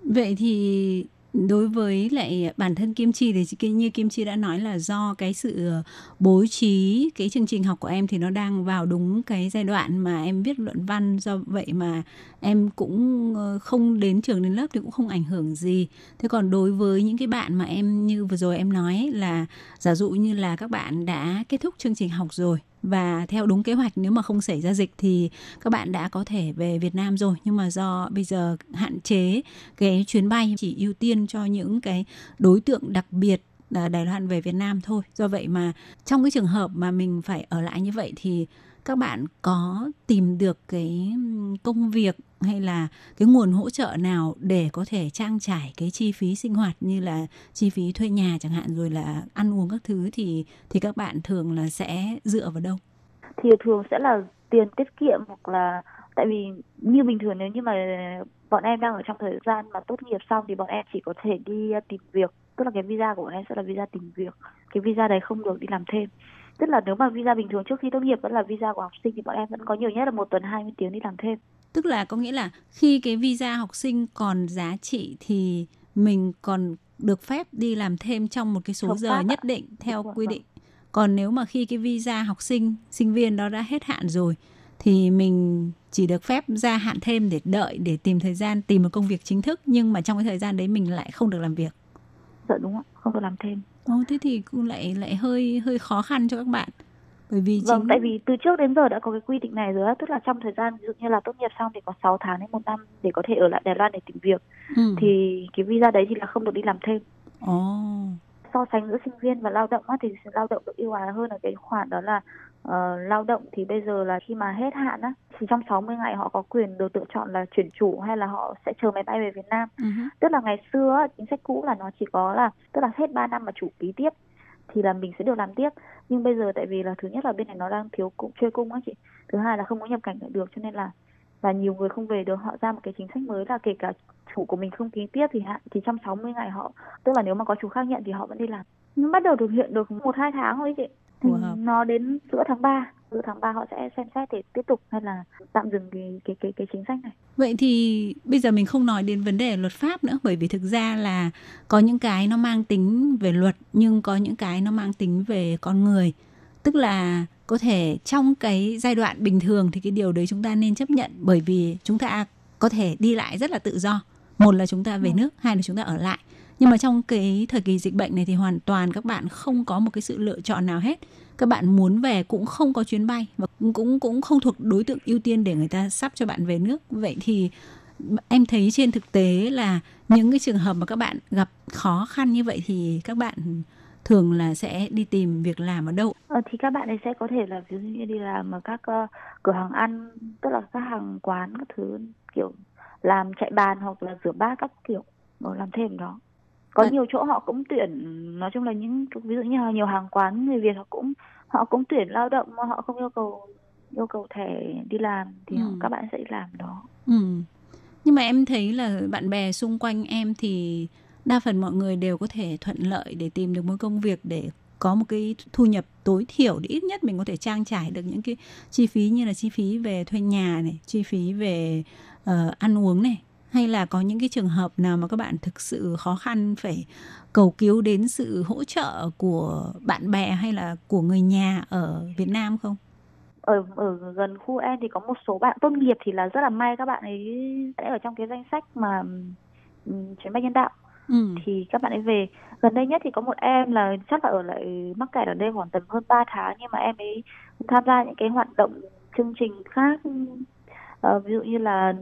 Vậy thì đối với lại bản thân Kim Chi thì như Kim Chi đã nói là do cái sự ờ, bố trí cái chương trình học của em thì nó đang vào đúng cái giai đoạn mà em viết luận văn do vậy mà em cũng ờ, không đến trường, đến lớp thì cũng không ảnh hưởng gì. Thế còn đối với những cái bạn mà em, như vừa rồi em nói là giả dụ như là các bạn đã kết thúc chương trình học rồi và theo đúng kế hoạch, nếu mà không xảy ra dịch thì các bạn đã có thể về Việt Nam rồi nhưng mà do bây giờ hạn chế cái chuyến bay, chỉ ưu tiên cho những cái đối tượng đặc biệt à, Đài Loan về Việt Nam thôi. Do vậy mà trong cái trường hợp mà mình phải ở lại như vậy thì các bạn có tìm được cái công việc hay là cái nguồn hỗ trợ nào để có thể trang trải cái chi phí sinh hoạt như là chi phí thuê nhà chẳng hạn, rồi là ăn uống các thứ thì thì các bạn thường là sẽ dựa vào đâu? Thì thường sẽ là tiền tiết kiệm hoặc là, tại vì như bình thường nếu như mà bọn em đang ở trong thời gian mà tốt nghiệp xong thì bọn em chỉ có thể đi à, tìm việc, tức là cái visa của bọn em sẽ là visa tìm việc cái visa đấy không được đi làm thêm tức là nếu mà visa bình thường trước khi tốt nghiệp vẫn là visa của học sinh thì bọn em vẫn có nhiều nhất là một tuần 20 tiếng đi làm thêm tức là có nghĩa là khi cái visa học sinh còn giá trị thì mình còn được phép đi làm thêm trong một cái số Hợp giờ pháp nhất ạ. định theo Đúng quy vâng. định còn nếu mà khi cái visa học sinh sinh viên đó đã hết hạn rồi thì mình chỉ được phép gia hạn thêm để đợi để tìm thời gian tìm một công việc chính thức nhưng mà trong cái thời gian đấy mình lại không được làm việc dạ đúng ạ không được làm thêm Ồ, thế thì cũng lại lại hơi hơi khó khăn cho các bạn bởi vì vâng chính tại vì từ trước đến giờ đã có cái quy định này rồi á tức là trong thời gian ví dụ như là tốt nghiệp xong thì có 6 tháng đến một năm để có thể ở lại Đài Loan để tìm việc ừ. thì cái visa đấy thì là không được đi làm thêm Ồ. so sánh giữa sinh viên và lao động á, thì lao động được ưu ái hơn ở cái khoản đó là ờ, lao động thì bây giờ là khi mà hết hạn á thì trong 60 ngày họ có quyền được lựa chọn là chuyển chủ hay là họ sẽ chờ máy bay về Việt Nam. Hứ. tức là ngày xưa á, chính sách cũ là nó chỉ có là tức là hết 3 năm mà chủ ký tiếp thì là mình sẽ được làm tiếp. Nhưng bây giờ tại vì là thứ nhất là bên này nó đang thiếu cung chơi cung á chị. Thứ hai là không có nhập cảnh được cho nên là và nhiều người không về được. Họ ra một cái chính sách mới là kể cả chủ của mình không ký tiếp thì hạn thì trong 60 ngày họ tức là nếu mà có chủ khác nhận thì họ vẫn đi làm. Nó bắt đầu thực hiện được một hai tháng thôi chị thì Wow. nó đến giữa tháng 3 giữa tháng 3 họ sẽ xem xét để tiếp tục hay là tạm dừng cái cái cái cái chính sách này Vậy thì bây giờ mình không nói đến vấn đề luật pháp nữa bởi vì thực ra là có những cái nó mang tính về luật nhưng có những cái nó mang tính về con người. Tức là có thể trong cái giai đoạn bình thường thì cái điều đấy chúng ta nên chấp nhận bởi vì chúng ta có thể đi lại rất là tự do. Một là chúng ta về nước, hai là chúng ta ở lại. Nhưng mà trong cái thời kỳ dịch bệnh này thì hoàn toàn các bạn không có một cái sự lựa chọn nào hết. Các bạn muốn về cũng không có chuyến bay và cũng cũng không thuộc đối tượng ưu tiên để người ta sắp cho bạn về nước. Vậy thì em thấy trên thực tế là những cái trường hợp mà các bạn gặp khó khăn như vậy thì các bạn thường là sẽ đi tìm việc làm ở đâu? Ờ, thì các bạn ấy sẽ có thể là ví dụ như đi làm ở các uh, cửa hàng ăn tức là các hàng quán các thứ kiểu làm chạy bàn hoặc là rửa bát các kiểu ờ, làm thêm đó có Vâng. nhiều chỗ họ cũng tuyển nói chung là những ví dụ như là nhiều hàng quán người Việt họ cũng họ cũng tuyển lao động mà họ không yêu cầu yêu cầu thẻ đi làm thì Ừ. các bạn sẽ làm đó Ừ. Nhưng mà em thấy là bạn bè xung quanh em thì đa phần mọi người đều có thể thuận lợi để tìm được một công việc để có một cái thu nhập tối thiểu để ít nhất mình có thể trang trải được những cái chi phí như là chi phí về thuê nhà này, chi phí về ờ, ăn uống này hay là có những cái trường hợp nào mà các bạn thực sự khó khăn phải cầu cứu đến sự hỗ trợ của bạn bè hay là của người nhà ở Việt Nam không? ở ở gần khu em thì có một số bạn tốt nghiệp thì là rất là may các bạn ấy sẽ ở trong cái danh sách mà ừm, chuyến bay nhân đạo Ừ. thì các bạn ấy về gần đây nhất thì có một em là chắc là ở lại mắc kẹt ở đây khoảng tầm hơn 3 tháng nhưng mà em ấy tham gia những cái hoạt động chương trình khác Ờ, ví dụ như là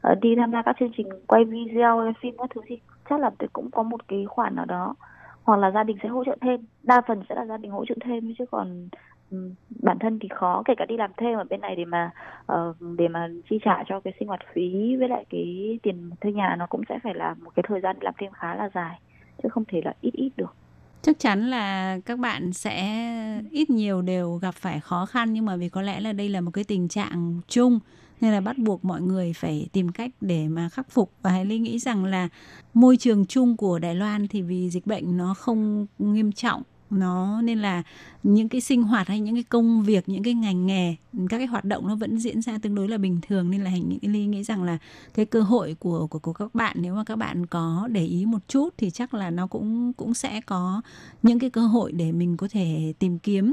ờ, đi tham gia các chương trình quay video hay phim các thứ thì chắc là cũng có một cái khoản nào đó. Hoặc là gia đình sẽ hỗ trợ thêm. Đa phần sẽ là gia đình hỗ trợ thêm chứ còn ừ, bản thân thì khó, kể cả đi làm thêm ở bên này để mà ờ, để mà chi trả cho cái sinh hoạt phí với lại cái tiền thuê nhà nó cũng sẽ phải là một cái thời gian làm thêm khá là dài, chứ không thể là ít ít được. Chắc chắn là các bạn sẽ ít nhiều đều gặp phải khó khăn, nhưng mà vì có lẽ là đây là một cái tình trạng chung nên là bắt buộc mọi người phải tìm cách để mà khắc phục. Và Hải lý nghĩ rằng là môi trường chung của Đài Loan thì vì dịch bệnh nó không nghiêm trọng, nó nên là những cái sinh hoạt hay những cái công việc, những cái ngành nghề, các cái hoạt động nó vẫn diễn ra tương đối là bình thường. Nên là hành ly nghĩ rằng là cái cơ hội của của của các bạn, nếu mà các bạn có để ý một chút thì chắc là nó cũng cũng sẽ có những cái cơ hội để mình có thể tìm kiếm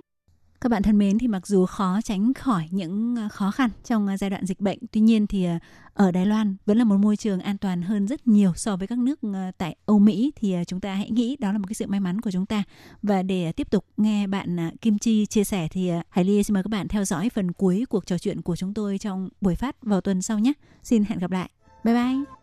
các bạn thân mến thì mặc dù khó tránh khỏi những à, khó khăn trong à, giai đoạn dịch bệnh, tuy nhiên thì à, ở Đài Loan vẫn là một môi trường an toàn hơn rất nhiều so với các nước tại Âu Mỹ. Thì chúng ta hãy nghĩ đó là một cái sự may mắn của chúng ta. Và để tiếp tục nghe bạn Kim Chi chia sẻ thì Hải Ly xin mời các bạn theo dõi phần cuối cuộc trò chuyện của chúng tôi trong buổi phát vào tuần sau nhé. Xin hẹn gặp lại. Bye bye.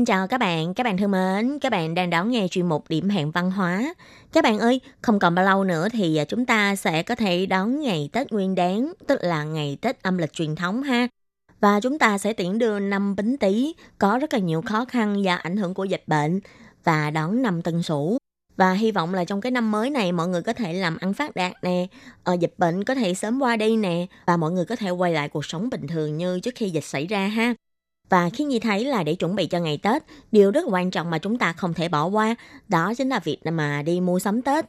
Xin chào các bạn, các bạn thân mến, các bạn đang đón nghe chuyên mục điểm hẹn văn hóa. Các bạn ơi, không còn bao lâu nữa thì à, chúng ta sẽ có thể đón ngày Tết Nguyên Đán, tức là ngày Tết âm lịch truyền thống ha. Và chúng ta sẽ tiễn đưa năm Bính Tý có rất là nhiều khó khăn do ảnh hưởng của dịch bệnh và đón năm Tân Sửu. Và hy vọng là trong cái năm mới này mọi người có thể làm ăn phát đạt nè, ở dịch bệnh có thể sớm qua đi nè và mọi người có thể quay lại cuộc sống bình thường như trước khi dịch xảy ra ha. Và khi Nhi thấy là để chuẩn bị cho ngày Tết, điều rất quan trọng mà chúng ta không thể bỏ qua, đó chính là việc mà đi mua sắm Tết.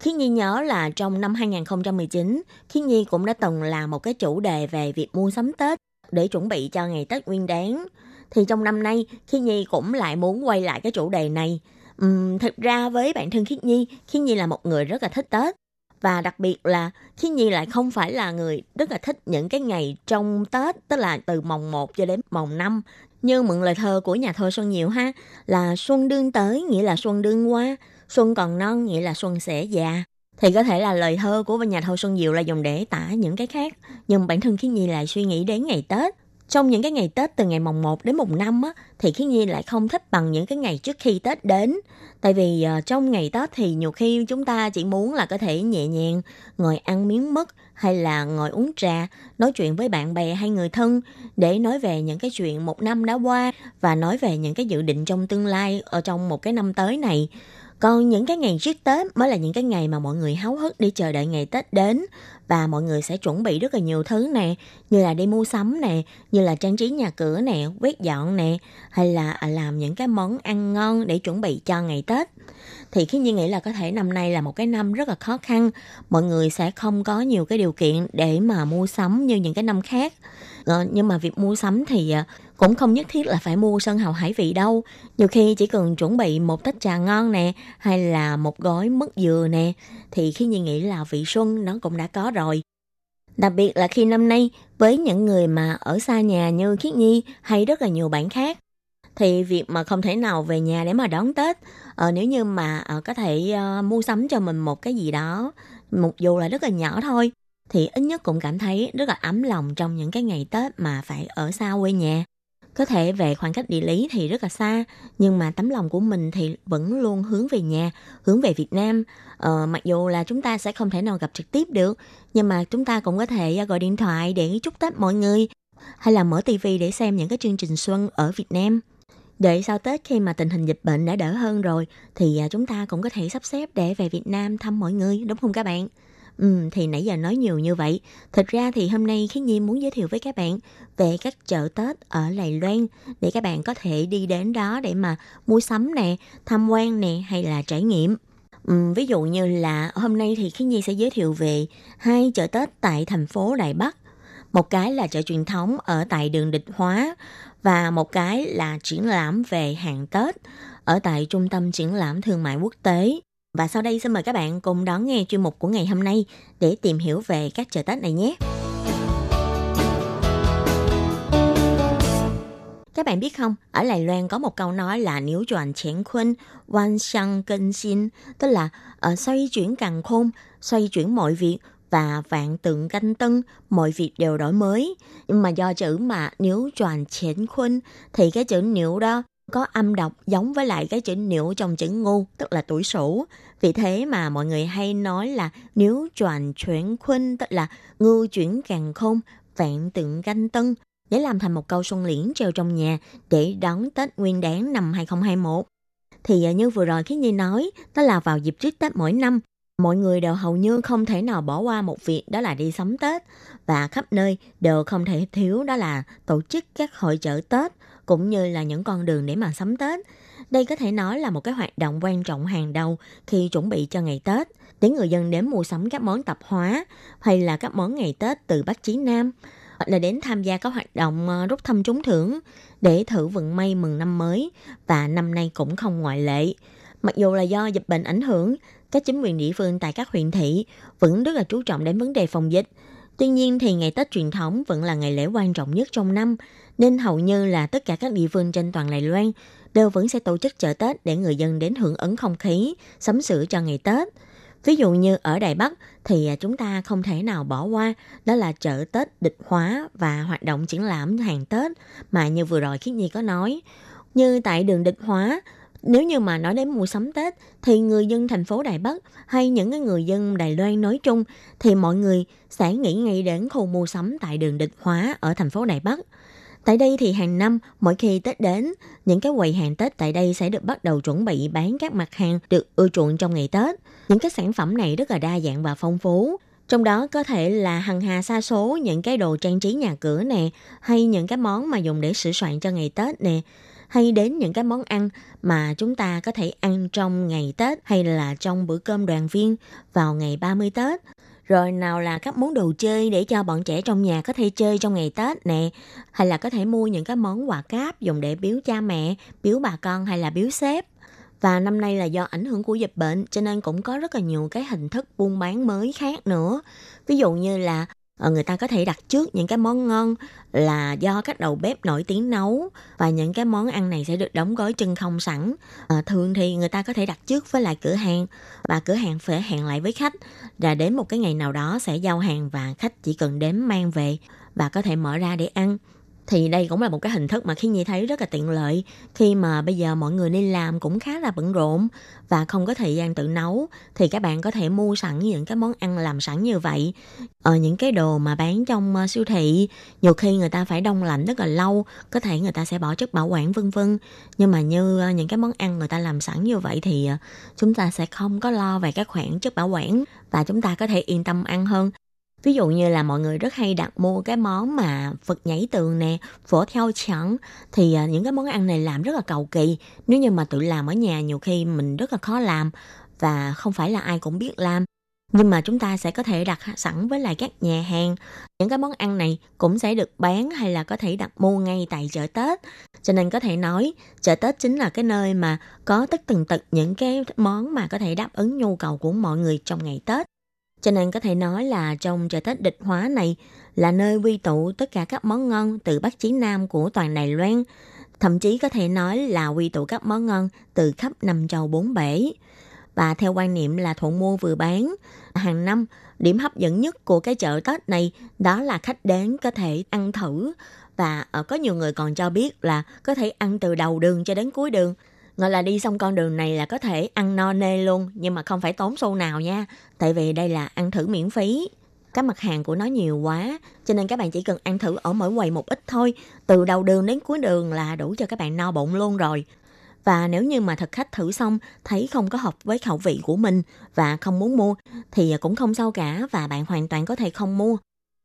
Khi Nhi nhớ là trong năm 2019, Khi Nhi cũng đã từng làm một cái chủ đề về việc mua sắm Tết để chuẩn bị cho ngày Tết Nguyên Đán. Thì trong năm nay, Khi Nhi cũng lại muốn quay lại cái chủ đề này. Uhm, thực ra với bản thân Khiết Nhi, Khiết Nhi là một người rất là thích Tết. Và đặc biệt là Khiết Nhi lại không phải là người rất là thích những cái ngày trong Tết, tức là từ mồng 1 cho đến mồng 5. Như mượn lời thơ của nhà thơ Xuân Nhiều ha, là xuân đương tới nghĩa là xuân đương qua, xuân còn non nghĩa là xuân sẽ già. Thì có thể là lời thơ của nhà thơ Xuân Diệu là dùng để tả những cái khác. Nhưng bản thân Khiết Nhi lại suy nghĩ đến ngày Tết. Trong những cái ngày Tết từ ngày mùng 1 đến mùng 5 á, thì Khiết Nhi lại không thích bằng những cái ngày trước khi Tết đến. Tại vì uh, trong ngày Tết thì nhiều khi chúng ta chỉ muốn là có thể nhẹ nhàng ngồi ăn miếng mứt hay là ngồi uống trà, nói chuyện với bạn bè hay người thân để nói về những cái chuyện một năm đã qua và nói về những cái dự định trong tương lai ở trong một cái năm tới này. Còn những cái ngày trước Tết mới là những cái ngày mà mọi người háo hức để chờ đợi ngày Tết đến và mọi người sẽ chuẩn bị rất là nhiều thứ nè, như là đi mua sắm nè, như là trang trí nhà cửa nè, quét dọn nè, hay là à, làm những cái món ăn ngon để chuẩn bị cho ngày Tết. Thì khi như nghĩ là có thể năm nay là một cái năm rất là khó khăn, mọi người sẽ không có nhiều cái điều kiện để mà mua sắm như những cái năm khác. Ờ, nhưng mà việc mua sắm thì à, cũng không nhất thiết là phải mua sân hào hải vị đâu. Nhiều khi chỉ cần chuẩn bị một tách trà ngon nè, hay là một gói mứt dừa nè, thì khi Nhi nghĩ là vị xuân nó cũng đã có rồi. Đặc biệt là khi năm nay với những người mà ở xa nhà như Khiết Nhi hay rất là nhiều bạn khác thì việc mà không thể nào về nhà để mà đón Tết ờ, nếu như mà ờ, có thể uh, mua sắm cho mình một cái gì đó một dù là rất là nhỏ thôi thì ít nhất cũng cảm thấy rất là ấm lòng trong những cái ngày Tết mà phải ở xa quê nhà. Có thể về khoảng cách địa lý thì rất là xa, nhưng mà tấm lòng của mình thì vẫn luôn hướng về nhà, hướng về Việt Nam. Ờ, mặc dù là chúng ta sẽ không thể nào gặp trực tiếp được, nhưng mà chúng ta cũng có thể à, gọi điện thoại để chúc Tết mọi người, hay là mở tivi để xem những cái chương trình xuân ở Việt Nam. Để sau Tết khi mà tình hình dịch bệnh đã đỡ hơn rồi, thì à, chúng ta cũng có thể sắp xếp để về Việt Nam thăm mọi người, đúng không các bạn? Ừ, thì nãy giờ nói nhiều như vậy. Thật ra thì hôm nay Khiến Nhi muốn giới thiệu với các bạn về các chợ Tết ở Lài Loan để các bạn có thể đi đến đó để mà mua sắm nè, tham quan nè hay là trải nghiệm. Ừ, ví dụ như là hôm nay thì Khiến Nhi sẽ giới thiệu về hai chợ Tết tại thành phố Đài Bắc. Một cái là chợ truyền thống ở tại đường Địch Hóa và một cái là triển lãm về hàng Tết ở tại Trung tâm Triển lãm Thương mại Quốc tế và sau đây xin mời các bạn cùng đón nghe chuyên mục của ngày hôm nay để tìm hiểu về các chợ Tết này nhé. Các bạn biết không, ở Đài Loan có một câu nói là nếu chuyển chén khuynh quan sang cân xin, tức là uh, xoay chuyển càng khôn, xoay chuyển mọi việc và vạn tượng canh tân, mọi việc đều đổi mới. Nhưng mà do chữ mà nếu chuyển chén khuynh thì cái chữ nếu đó có âm đọc giống với lại cái chữ niệu trong chữ ngu, tức là tuổi sửu. Vì thế mà mọi người hay nói là nếu chuyển chuyển khuynh, tức là ngư chuyển càng không, vạn tượng canh tân, để làm thành một câu xuân liễn treo trong nhà để đón Tết Nguyên đáng năm 2021. Thì à, như vừa rồi khi Nhi nói, đó là vào dịp trước Tết mỗi năm, mọi người đều hầu như không thể nào bỏ qua một việc đó là đi sắm Tết và khắp nơi đều không thể thiếu đó là tổ chức các hội chợ Tết cũng như là những con đường để mà sắm Tết. Đây có thể nói là một cái hoạt động quan trọng hàng đầu khi chuẩn bị cho ngày Tết, để người dân đến mua sắm các món tạp hóa hay là các món ngày Tết từ Bắc chí Nam. hoặc là đến tham gia các hoạt động ờ, rút thăm trúng thưởng để thử vận may mừng năm mới và năm nay cũng không ngoại lệ. Mặc dù là do dịch bệnh ảnh hưởng, các chính quyền địa phương tại các huyện thị vẫn rất là chú trọng đến vấn đề phòng dịch. Tuy nhiên thì ngày Tết truyền thống vẫn là ngày lễ quan trọng nhất trong năm, nên hầu như là tất cả các địa phương trên toàn Đài Loan đều vẫn sẽ tổ chức chợ Tết để người dân đến hưởng ứng không khí, sắm sửa cho ngày Tết. Ví dụ như ở Đài Bắc thì à, chúng ta không thể nào bỏ qua đó là chợ Tết địch hóa và hoạt động triển lãm hàng Tết mà như vừa rồi Khiết Nhi có nói. Như tại đường địch hóa, nếu như mà nói đến mua sắm Tết thì người dân thành phố Đài Bắc hay những cái người dân Đài Loan nói chung thì mọi người sẽ nghĩ ngay đến khu mua sắm tại đường địch hóa ở thành phố Đài Bắc. Tại đây thì hàng năm, mỗi khi Tết đến, những cái quầy hàng Tết tại đây sẽ được bắt đầu chuẩn bị bán các mặt hàng được ưa chuộng trong ngày Tết. Những cái sản phẩm này rất là đa dạng và phong phú. Trong đó có thể là hằng hà sa số những cái đồ trang trí nhà cửa nè, hay những cái món mà dùng để sửa soạn cho ngày Tết nè, hay đến những cái món ăn mà chúng ta có thể ăn trong ngày Tết hay là trong bữa cơm đoàn viên vào ngày 30 Tết. Rồi nào là các món đồ chơi để cho bọn trẻ trong nhà có thể chơi trong ngày Tết nè, hay là có thể mua những cái món quà cáp dùng để biếu cha mẹ, biếu bà con hay là biếu sếp. Và năm nay là do ảnh hưởng của dịch bệnh cho nên cũng có rất là nhiều cái hình thức buôn bán mới khác nữa. Ví dụ như là Ờ, người ta có thể đặt trước những cái món ngon là do các đầu bếp nổi tiếng nấu và những cái món ăn này sẽ được đóng gói chân không sẵn. À, thường thì người ta có thể đặt trước với lại cửa hàng và cửa hàng phải hẹn lại với khách là đến một cái ngày nào đó sẽ giao hàng và khách chỉ cần đến mang về và có thể mở ra để ăn thì đây cũng là một cái hình thức mà khi Nhi thấy rất là tiện lợi. Khi mà bây giờ mọi người đi làm cũng khá là bận rộn và không có thời gian tự nấu, thì các bạn có thể mua sẵn những cái món ăn làm sẵn như vậy. Ở những cái đồ mà bán trong ờ, siêu thị, nhiều khi người ta phải đông lạnh rất là lâu, có thể người ta sẽ bỏ chất bảo quản, vân vân. Nhưng mà như ờ, những cái món ăn người ta làm sẵn như vậy thì chúng ta sẽ không có lo về các khoản chất bảo quản và chúng ta có thể yên tâm ăn hơn. Ví dụ như là mọi người rất hay đặt mua cái món mà Phật nhảy tường nè, phở theo chẳng thì à, những cái món ăn này làm rất là cầu kỳ. Nếu như mà tự làm ở nhà nhiều khi mình rất là khó làm và không phải là ai cũng biết làm. Nhưng mà chúng ta sẽ có thể đặt sẵn với lại các nhà hàng. Những cái món ăn này cũng sẽ được bán hay là có thể đặt mua ngay tại chợ Tết. Cho nên có thể nói chợ Tết chính là cái nơi mà có tất từng tật những cái món mà có thể đáp ứng nhu cầu của mọi người trong ngày Tết. Cho nên có thể nói là trong chợ Tết địch hóa này là nơi quy tụ tất cả các món ngon từ Bắc chí Nam của toàn Đài Loan. Thậm chí có thể nói là quy tụ các món ngon từ khắp năm châu bốn bể. Và theo quan niệm là thuận mua vừa bán, hàng năm điểm hấp dẫn nhất của cái chợ Tết này đó là khách đến có thể ăn thử và ờ, có nhiều người còn cho biết là có thể ăn từ đầu đường cho đến cuối đường gọi là đi xong con đường này là có thể ăn no nê luôn, nhưng mà không phải tốn xu nào nha. Tại vì đây là ăn thử miễn phí. Các mặt hàng của nó nhiều quá, cho nên các bạn chỉ cần ăn thử ở mỗi quầy một ít thôi. Từ đầu đường đến cuối đường là đủ cho các bạn no bụng luôn rồi. Và nếu như mà thực khách thử xong, thấy không có hợp với khẩu vị của mình và không muốn mua, thì cũng không sao cả và bạn hoàn toàn có thể không mua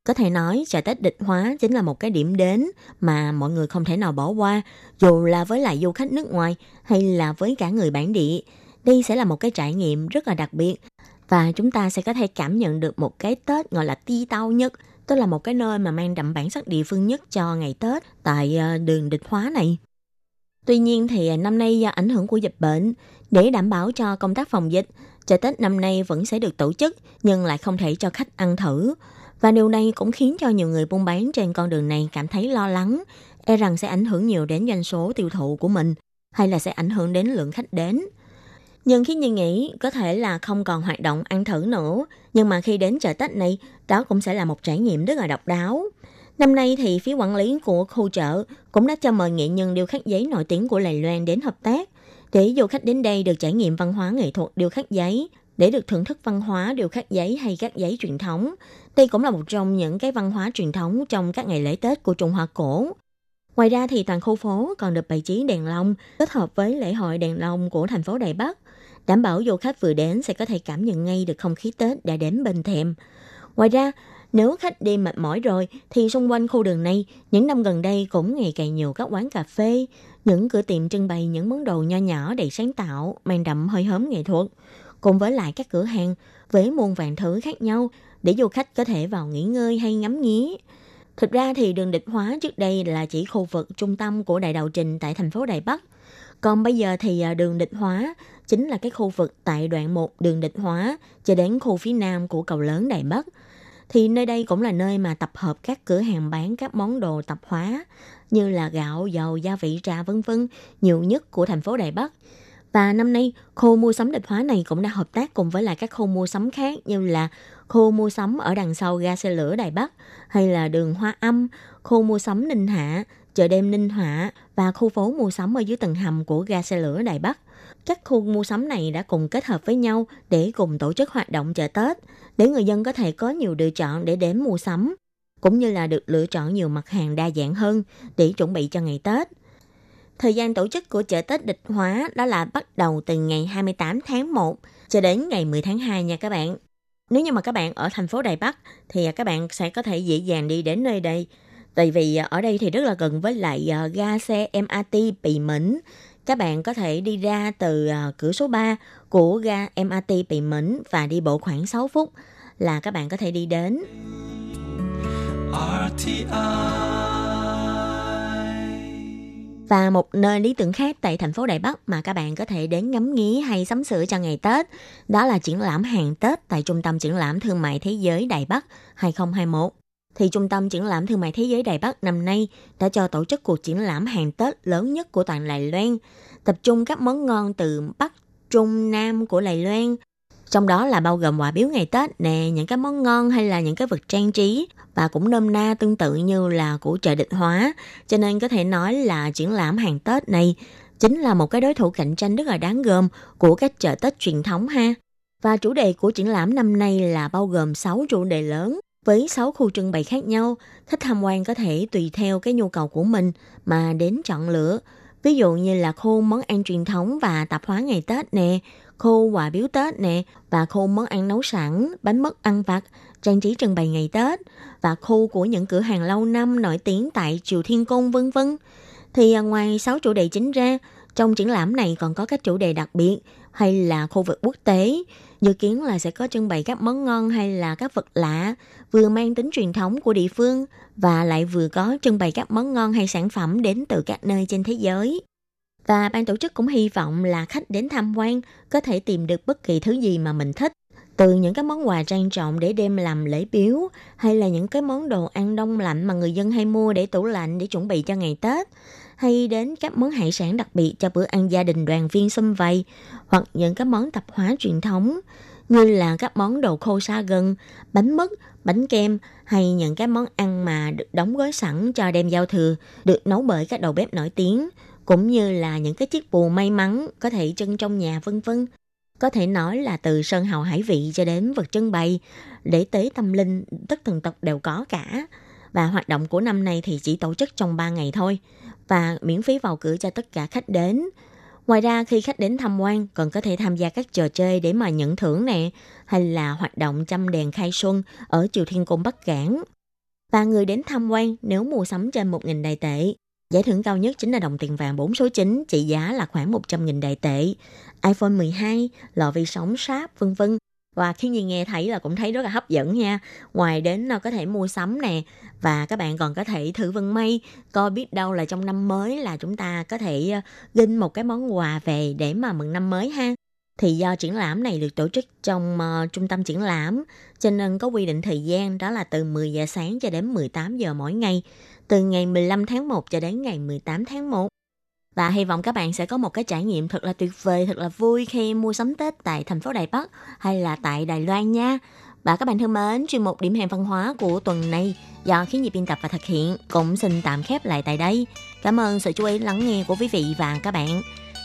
có thể nói chợ Tết địch hóa chính là một cái điểm đến mà mọi người không thể nào bỏ qua, dù là với lại du khách nước ngoài hay là với cả người bản địa. Đây sẽ là một cái trải nghiệm rất là đặc biệt và chúng ta sẽ có thể cảm nhận được một cái Tết gọi là ti tao nhất, tức là một cái nơi mà mang đậm bản sắc địa phương nhất cho ngày Tết tại ờ, đường địch hóa này. Tuy nhiên thì ờ, năm nay do ảnh hưởng của dịch bệnh, để đảm bảo cho công tác phòng dịch, chợ Tết năm nay vẫn sẽ được tổ chức nhưng lại không thể cho khách ăn thử. Và điều này cũng khiến cho nhiều người buôn bán trên con đường này cảm thấy lo lắng, e rằng sẽ ảnh hưởng nhiều đến doanh số tiêu thụ của mình, hay là sẽ ảnh hưởng đến lượng khách đến. Nhưng khi nhìn nghĩ có thể là không còn hoạt động ăn thử nữa, nhưng mà khi đến chợ Tết này, đó cũng sẽ là một trải nghiệm rất là độc đáo. Năm nay thì phía quản lý của khu chợ cũng đã cho mời nghệ nhân điêu khắc giấy nổi tiếng của Lài Loan đến hợp tác để du khách đến đây được trải nghiệm văn hóa nghệ thuật điêu khắc giấy, để được thưởng thức văn hóa điêu khắc giấy hay các giấy truyền thống, đây cũng là một trong những cái văn hóa truyền thống trong các ngày lễ Tết của Trung Hoa cổ. Ngoài ra thì toàn khu phố còn được bày trí đèn lồng kết hợp với lễ hội đèn lồng của thành phố Đài Bắc, đảm bảo du khách vừa đến sẽ có thể cảm nhận ngay được không khí Tết đã đến bên thềm. Ngoài ra, nếu khách đi mệt mỏi rồi thì xung quanh khu đường này, những năm gần đây cũng ngày càng nhiều các quán cà phê, những cửa tiệm trưng bày những món đồ nho nhỏ đầy sáng tạo, mang đậm hơi hớm nghệ thuật, cùng với lại các cửa hàng với muôn vàng thứ khác nhau để du khách có thể vào nghỉ ngơi hay ngắm nghía. Thực ra thì đường địch hóa trước đây là chỉ khu vực trung tâm của đại đạo trình tại thành phố Đài Bắc. Còn bây giờ thì à, đường địch hóa chính là cái khu vực tại đoạn 1 đường địch hóa cho đến khu phía nam của cầu lớn Đài Bắc. Thì nơi đây cũng là nơi mà tập hợp các cửa hàng bán các món đồ tạp hóa như là gạo, dầu, gia vị, trà vân vân nhiều nhất của thành phố Đài Bắc. Và năm nay, khu mua sắm địch hóa này cũng đã hợp tác cùng với lại các khu mua sắm khác như là khu mua sắm ở đằng sau ga xe lửa Đài Bắc hay là đường Hoa Âm, khu mua sắm Ninh Hạ, chợ đêm Ninh Họa và khu phố mua sắm ở dưới tầng hầm của ga xe lửa Đài Bắc. Các khu mua sắm này đã cùng kết hợp với nhau để cùng tổ chức hoạt động chợ Tết, để người dân có thể có nhiều lựa chọn để đến mua sắm, cũng như là được lựa chọn nhiều mặt hàng đa dạng hơn để chuẩn bị cho ngày Tết. Thời gian tổ chức của chợ Tết địch hóa đó là bắt đầu từ ngày 28 tháng 1 cho đến ngày 10 tháng 2 nha các bạn. Nếu như mà các bạn ở thành phố Đài Bắc thì à, các bạn sẽ có thể dễ dàng đi đến nơi đây. Tại vì à, ở đây thì rất là gần với lại à, ga xe MRT Pì Mẫn, Các bạn có thể đi ra từ cửa số 3 của ga MRT Pì Mẫn và đi bộ khoảng 6 phút là các bạn có thể đi đến. RTI và một nơi lý tưởng khác tại thành phố Đài Bắc mà các bạn có thể đến ngắm nghía hay sắm sửa cho ngày Tết, đó là triển lãm hàng Tết tại Trung tâm Triển lãm Thương mại Thế giới Đài Bắc 2021. Thì Trung tâm Triển lãm Thương mại Thế giới Đài Bắc năm nay đã cho tổ chức cuộc triển lãm hàng Tết lớn nhất của toàn Đài Loan, tập trung các món ngon từ Bắc, Trung, Nam của Đài Loan trong đó là bao gồm quà biếu ngày Tết nè, những cái món ngon hay là những cái vật trang trí và cũng nôm na tương tự như là của chợ địch hóa. Cho nên có thể nói là triển lãm hàng Tết này chính là một cái đối thủ cạnh tranh rất là đáng gờm của các chợ Tết truyền thống ha. Và chủ đề của triển lãm năm nay là bao gồm 6 chủ đề lớn với 6 khu trưng bày khác nhau. Khách tham quan có thể tùy theo cái nhu cầu của mình mà đến chọn lựa. Ví dụ như là khu món ăn truyền thống và tạp hóa ngày Tết nè, khô quà biếu Tết nè và khô món ăn nấu sẵn, bánh mứt ăn vặt, trang trí trưng bày ngày Tết và khu của những cửa hàng lâu năm nổi tiếng tại Triều Thiên Cung vân vân. Thì à, ngoài 6 chủ đề chính ra, trong triển lãm này còn có các chủ đề đặc biệt hay là khu vực quốc tế, dự kiến là sẽ có trưng bày các món ngon hay là các vật lạ vừa mang tính truyền thống của địa phương và lại vừa có trưng bày các món ngon hay sản phẩm đến từ các nơi trên thế giới. Và ban tổ chức cũng hy vọng là khách đến tham quan có thể tìm được bất kỳ thứ gì mà mình thích. Từ những cái món quà trang trọng để đem làm lễ biếu hay là những cái món đồ ăn đông lạnh mà người dân hay mua để tủ lạnh để chuẩn bị cho ngày Tết hay đến các món hải sản đặc biệt cho bữa ăn gia đình đoàn viên xâm vầy hoặc những cái món tập hóa truyền thống như là các món đồ khô sa gân, bánh mứt, bánh kem hay những cái món ăn mà được đóng gói sẵn cho đem giao thừa được nấu bởi các đầu bếp nổi tiếng cũng như là những cái chiếc bù may mắn có thể trưng trong nhà vân vân. Có thể nói là từ sơn hào hải vị cho đến vật trưng bày, để tế tâm linh, tất thần tộc đều có cả. Và hoạt động của năm nay thì chỉ tổ chức trong 3 ngày thôi và miễn phí vào cửa cho tất cả khách đến. Ngoài ra khi khách đến tham quan còn có thể tham gia các trò chơi để mà nhận thưởng nè, hay là hoạt động chăm đèn khai xuân ở Triều Thiên Cung Bắc Cảng. Và người đến tham quan nếu mua sắm trên 1.000 đài tệ Giải thưởng cao nhất chính là đồng tiền vàng 4 số 9, trị giá là khoảng 100.000 đại tệ, iPhone 12, lò vi sóng sáp, vân vân. Và khi nhìn nghe thấy là cũng thấy rất là hấp dẫn nha. Ngoài đến nó có thể mua sắm nè và các bạn còn có thể thử vận may coi biết đâu là trong năm mới là chúng ta có thể ờ, gin một cái món quà về để mà mừng năm mới ha. Thì do triển lãm này được tổ chức trong uh, trung tâm triển lãm cho nên có quy định thời gian đó là từ 10 giờ sáng cho đến 18 giờ mỗi ngày từ ngày 15 tháng 1 cho đến ngày 18 tháng 1. Và hy vọng các bạn sẽ có một cái trải nghiệm thật là tuyệt vời, thật là vui khi mua sắm Tết tại thành phố Đài Bắc hay là tại Đài Loan nha. Và các bạn thân mến, chuyên mục điểm hẹn văn hóa của tuần này do khí nhịp biên tập và thực hiện cũng xin tạm khép lại tại đây. Cảm ơn sự chú ý lắng nghe của quý vị và các bạn.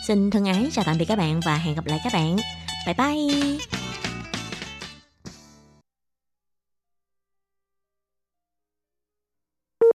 Xin thân ái chào tạm biệt các bạn và hẹn gặp lại các bạn. Bye bye!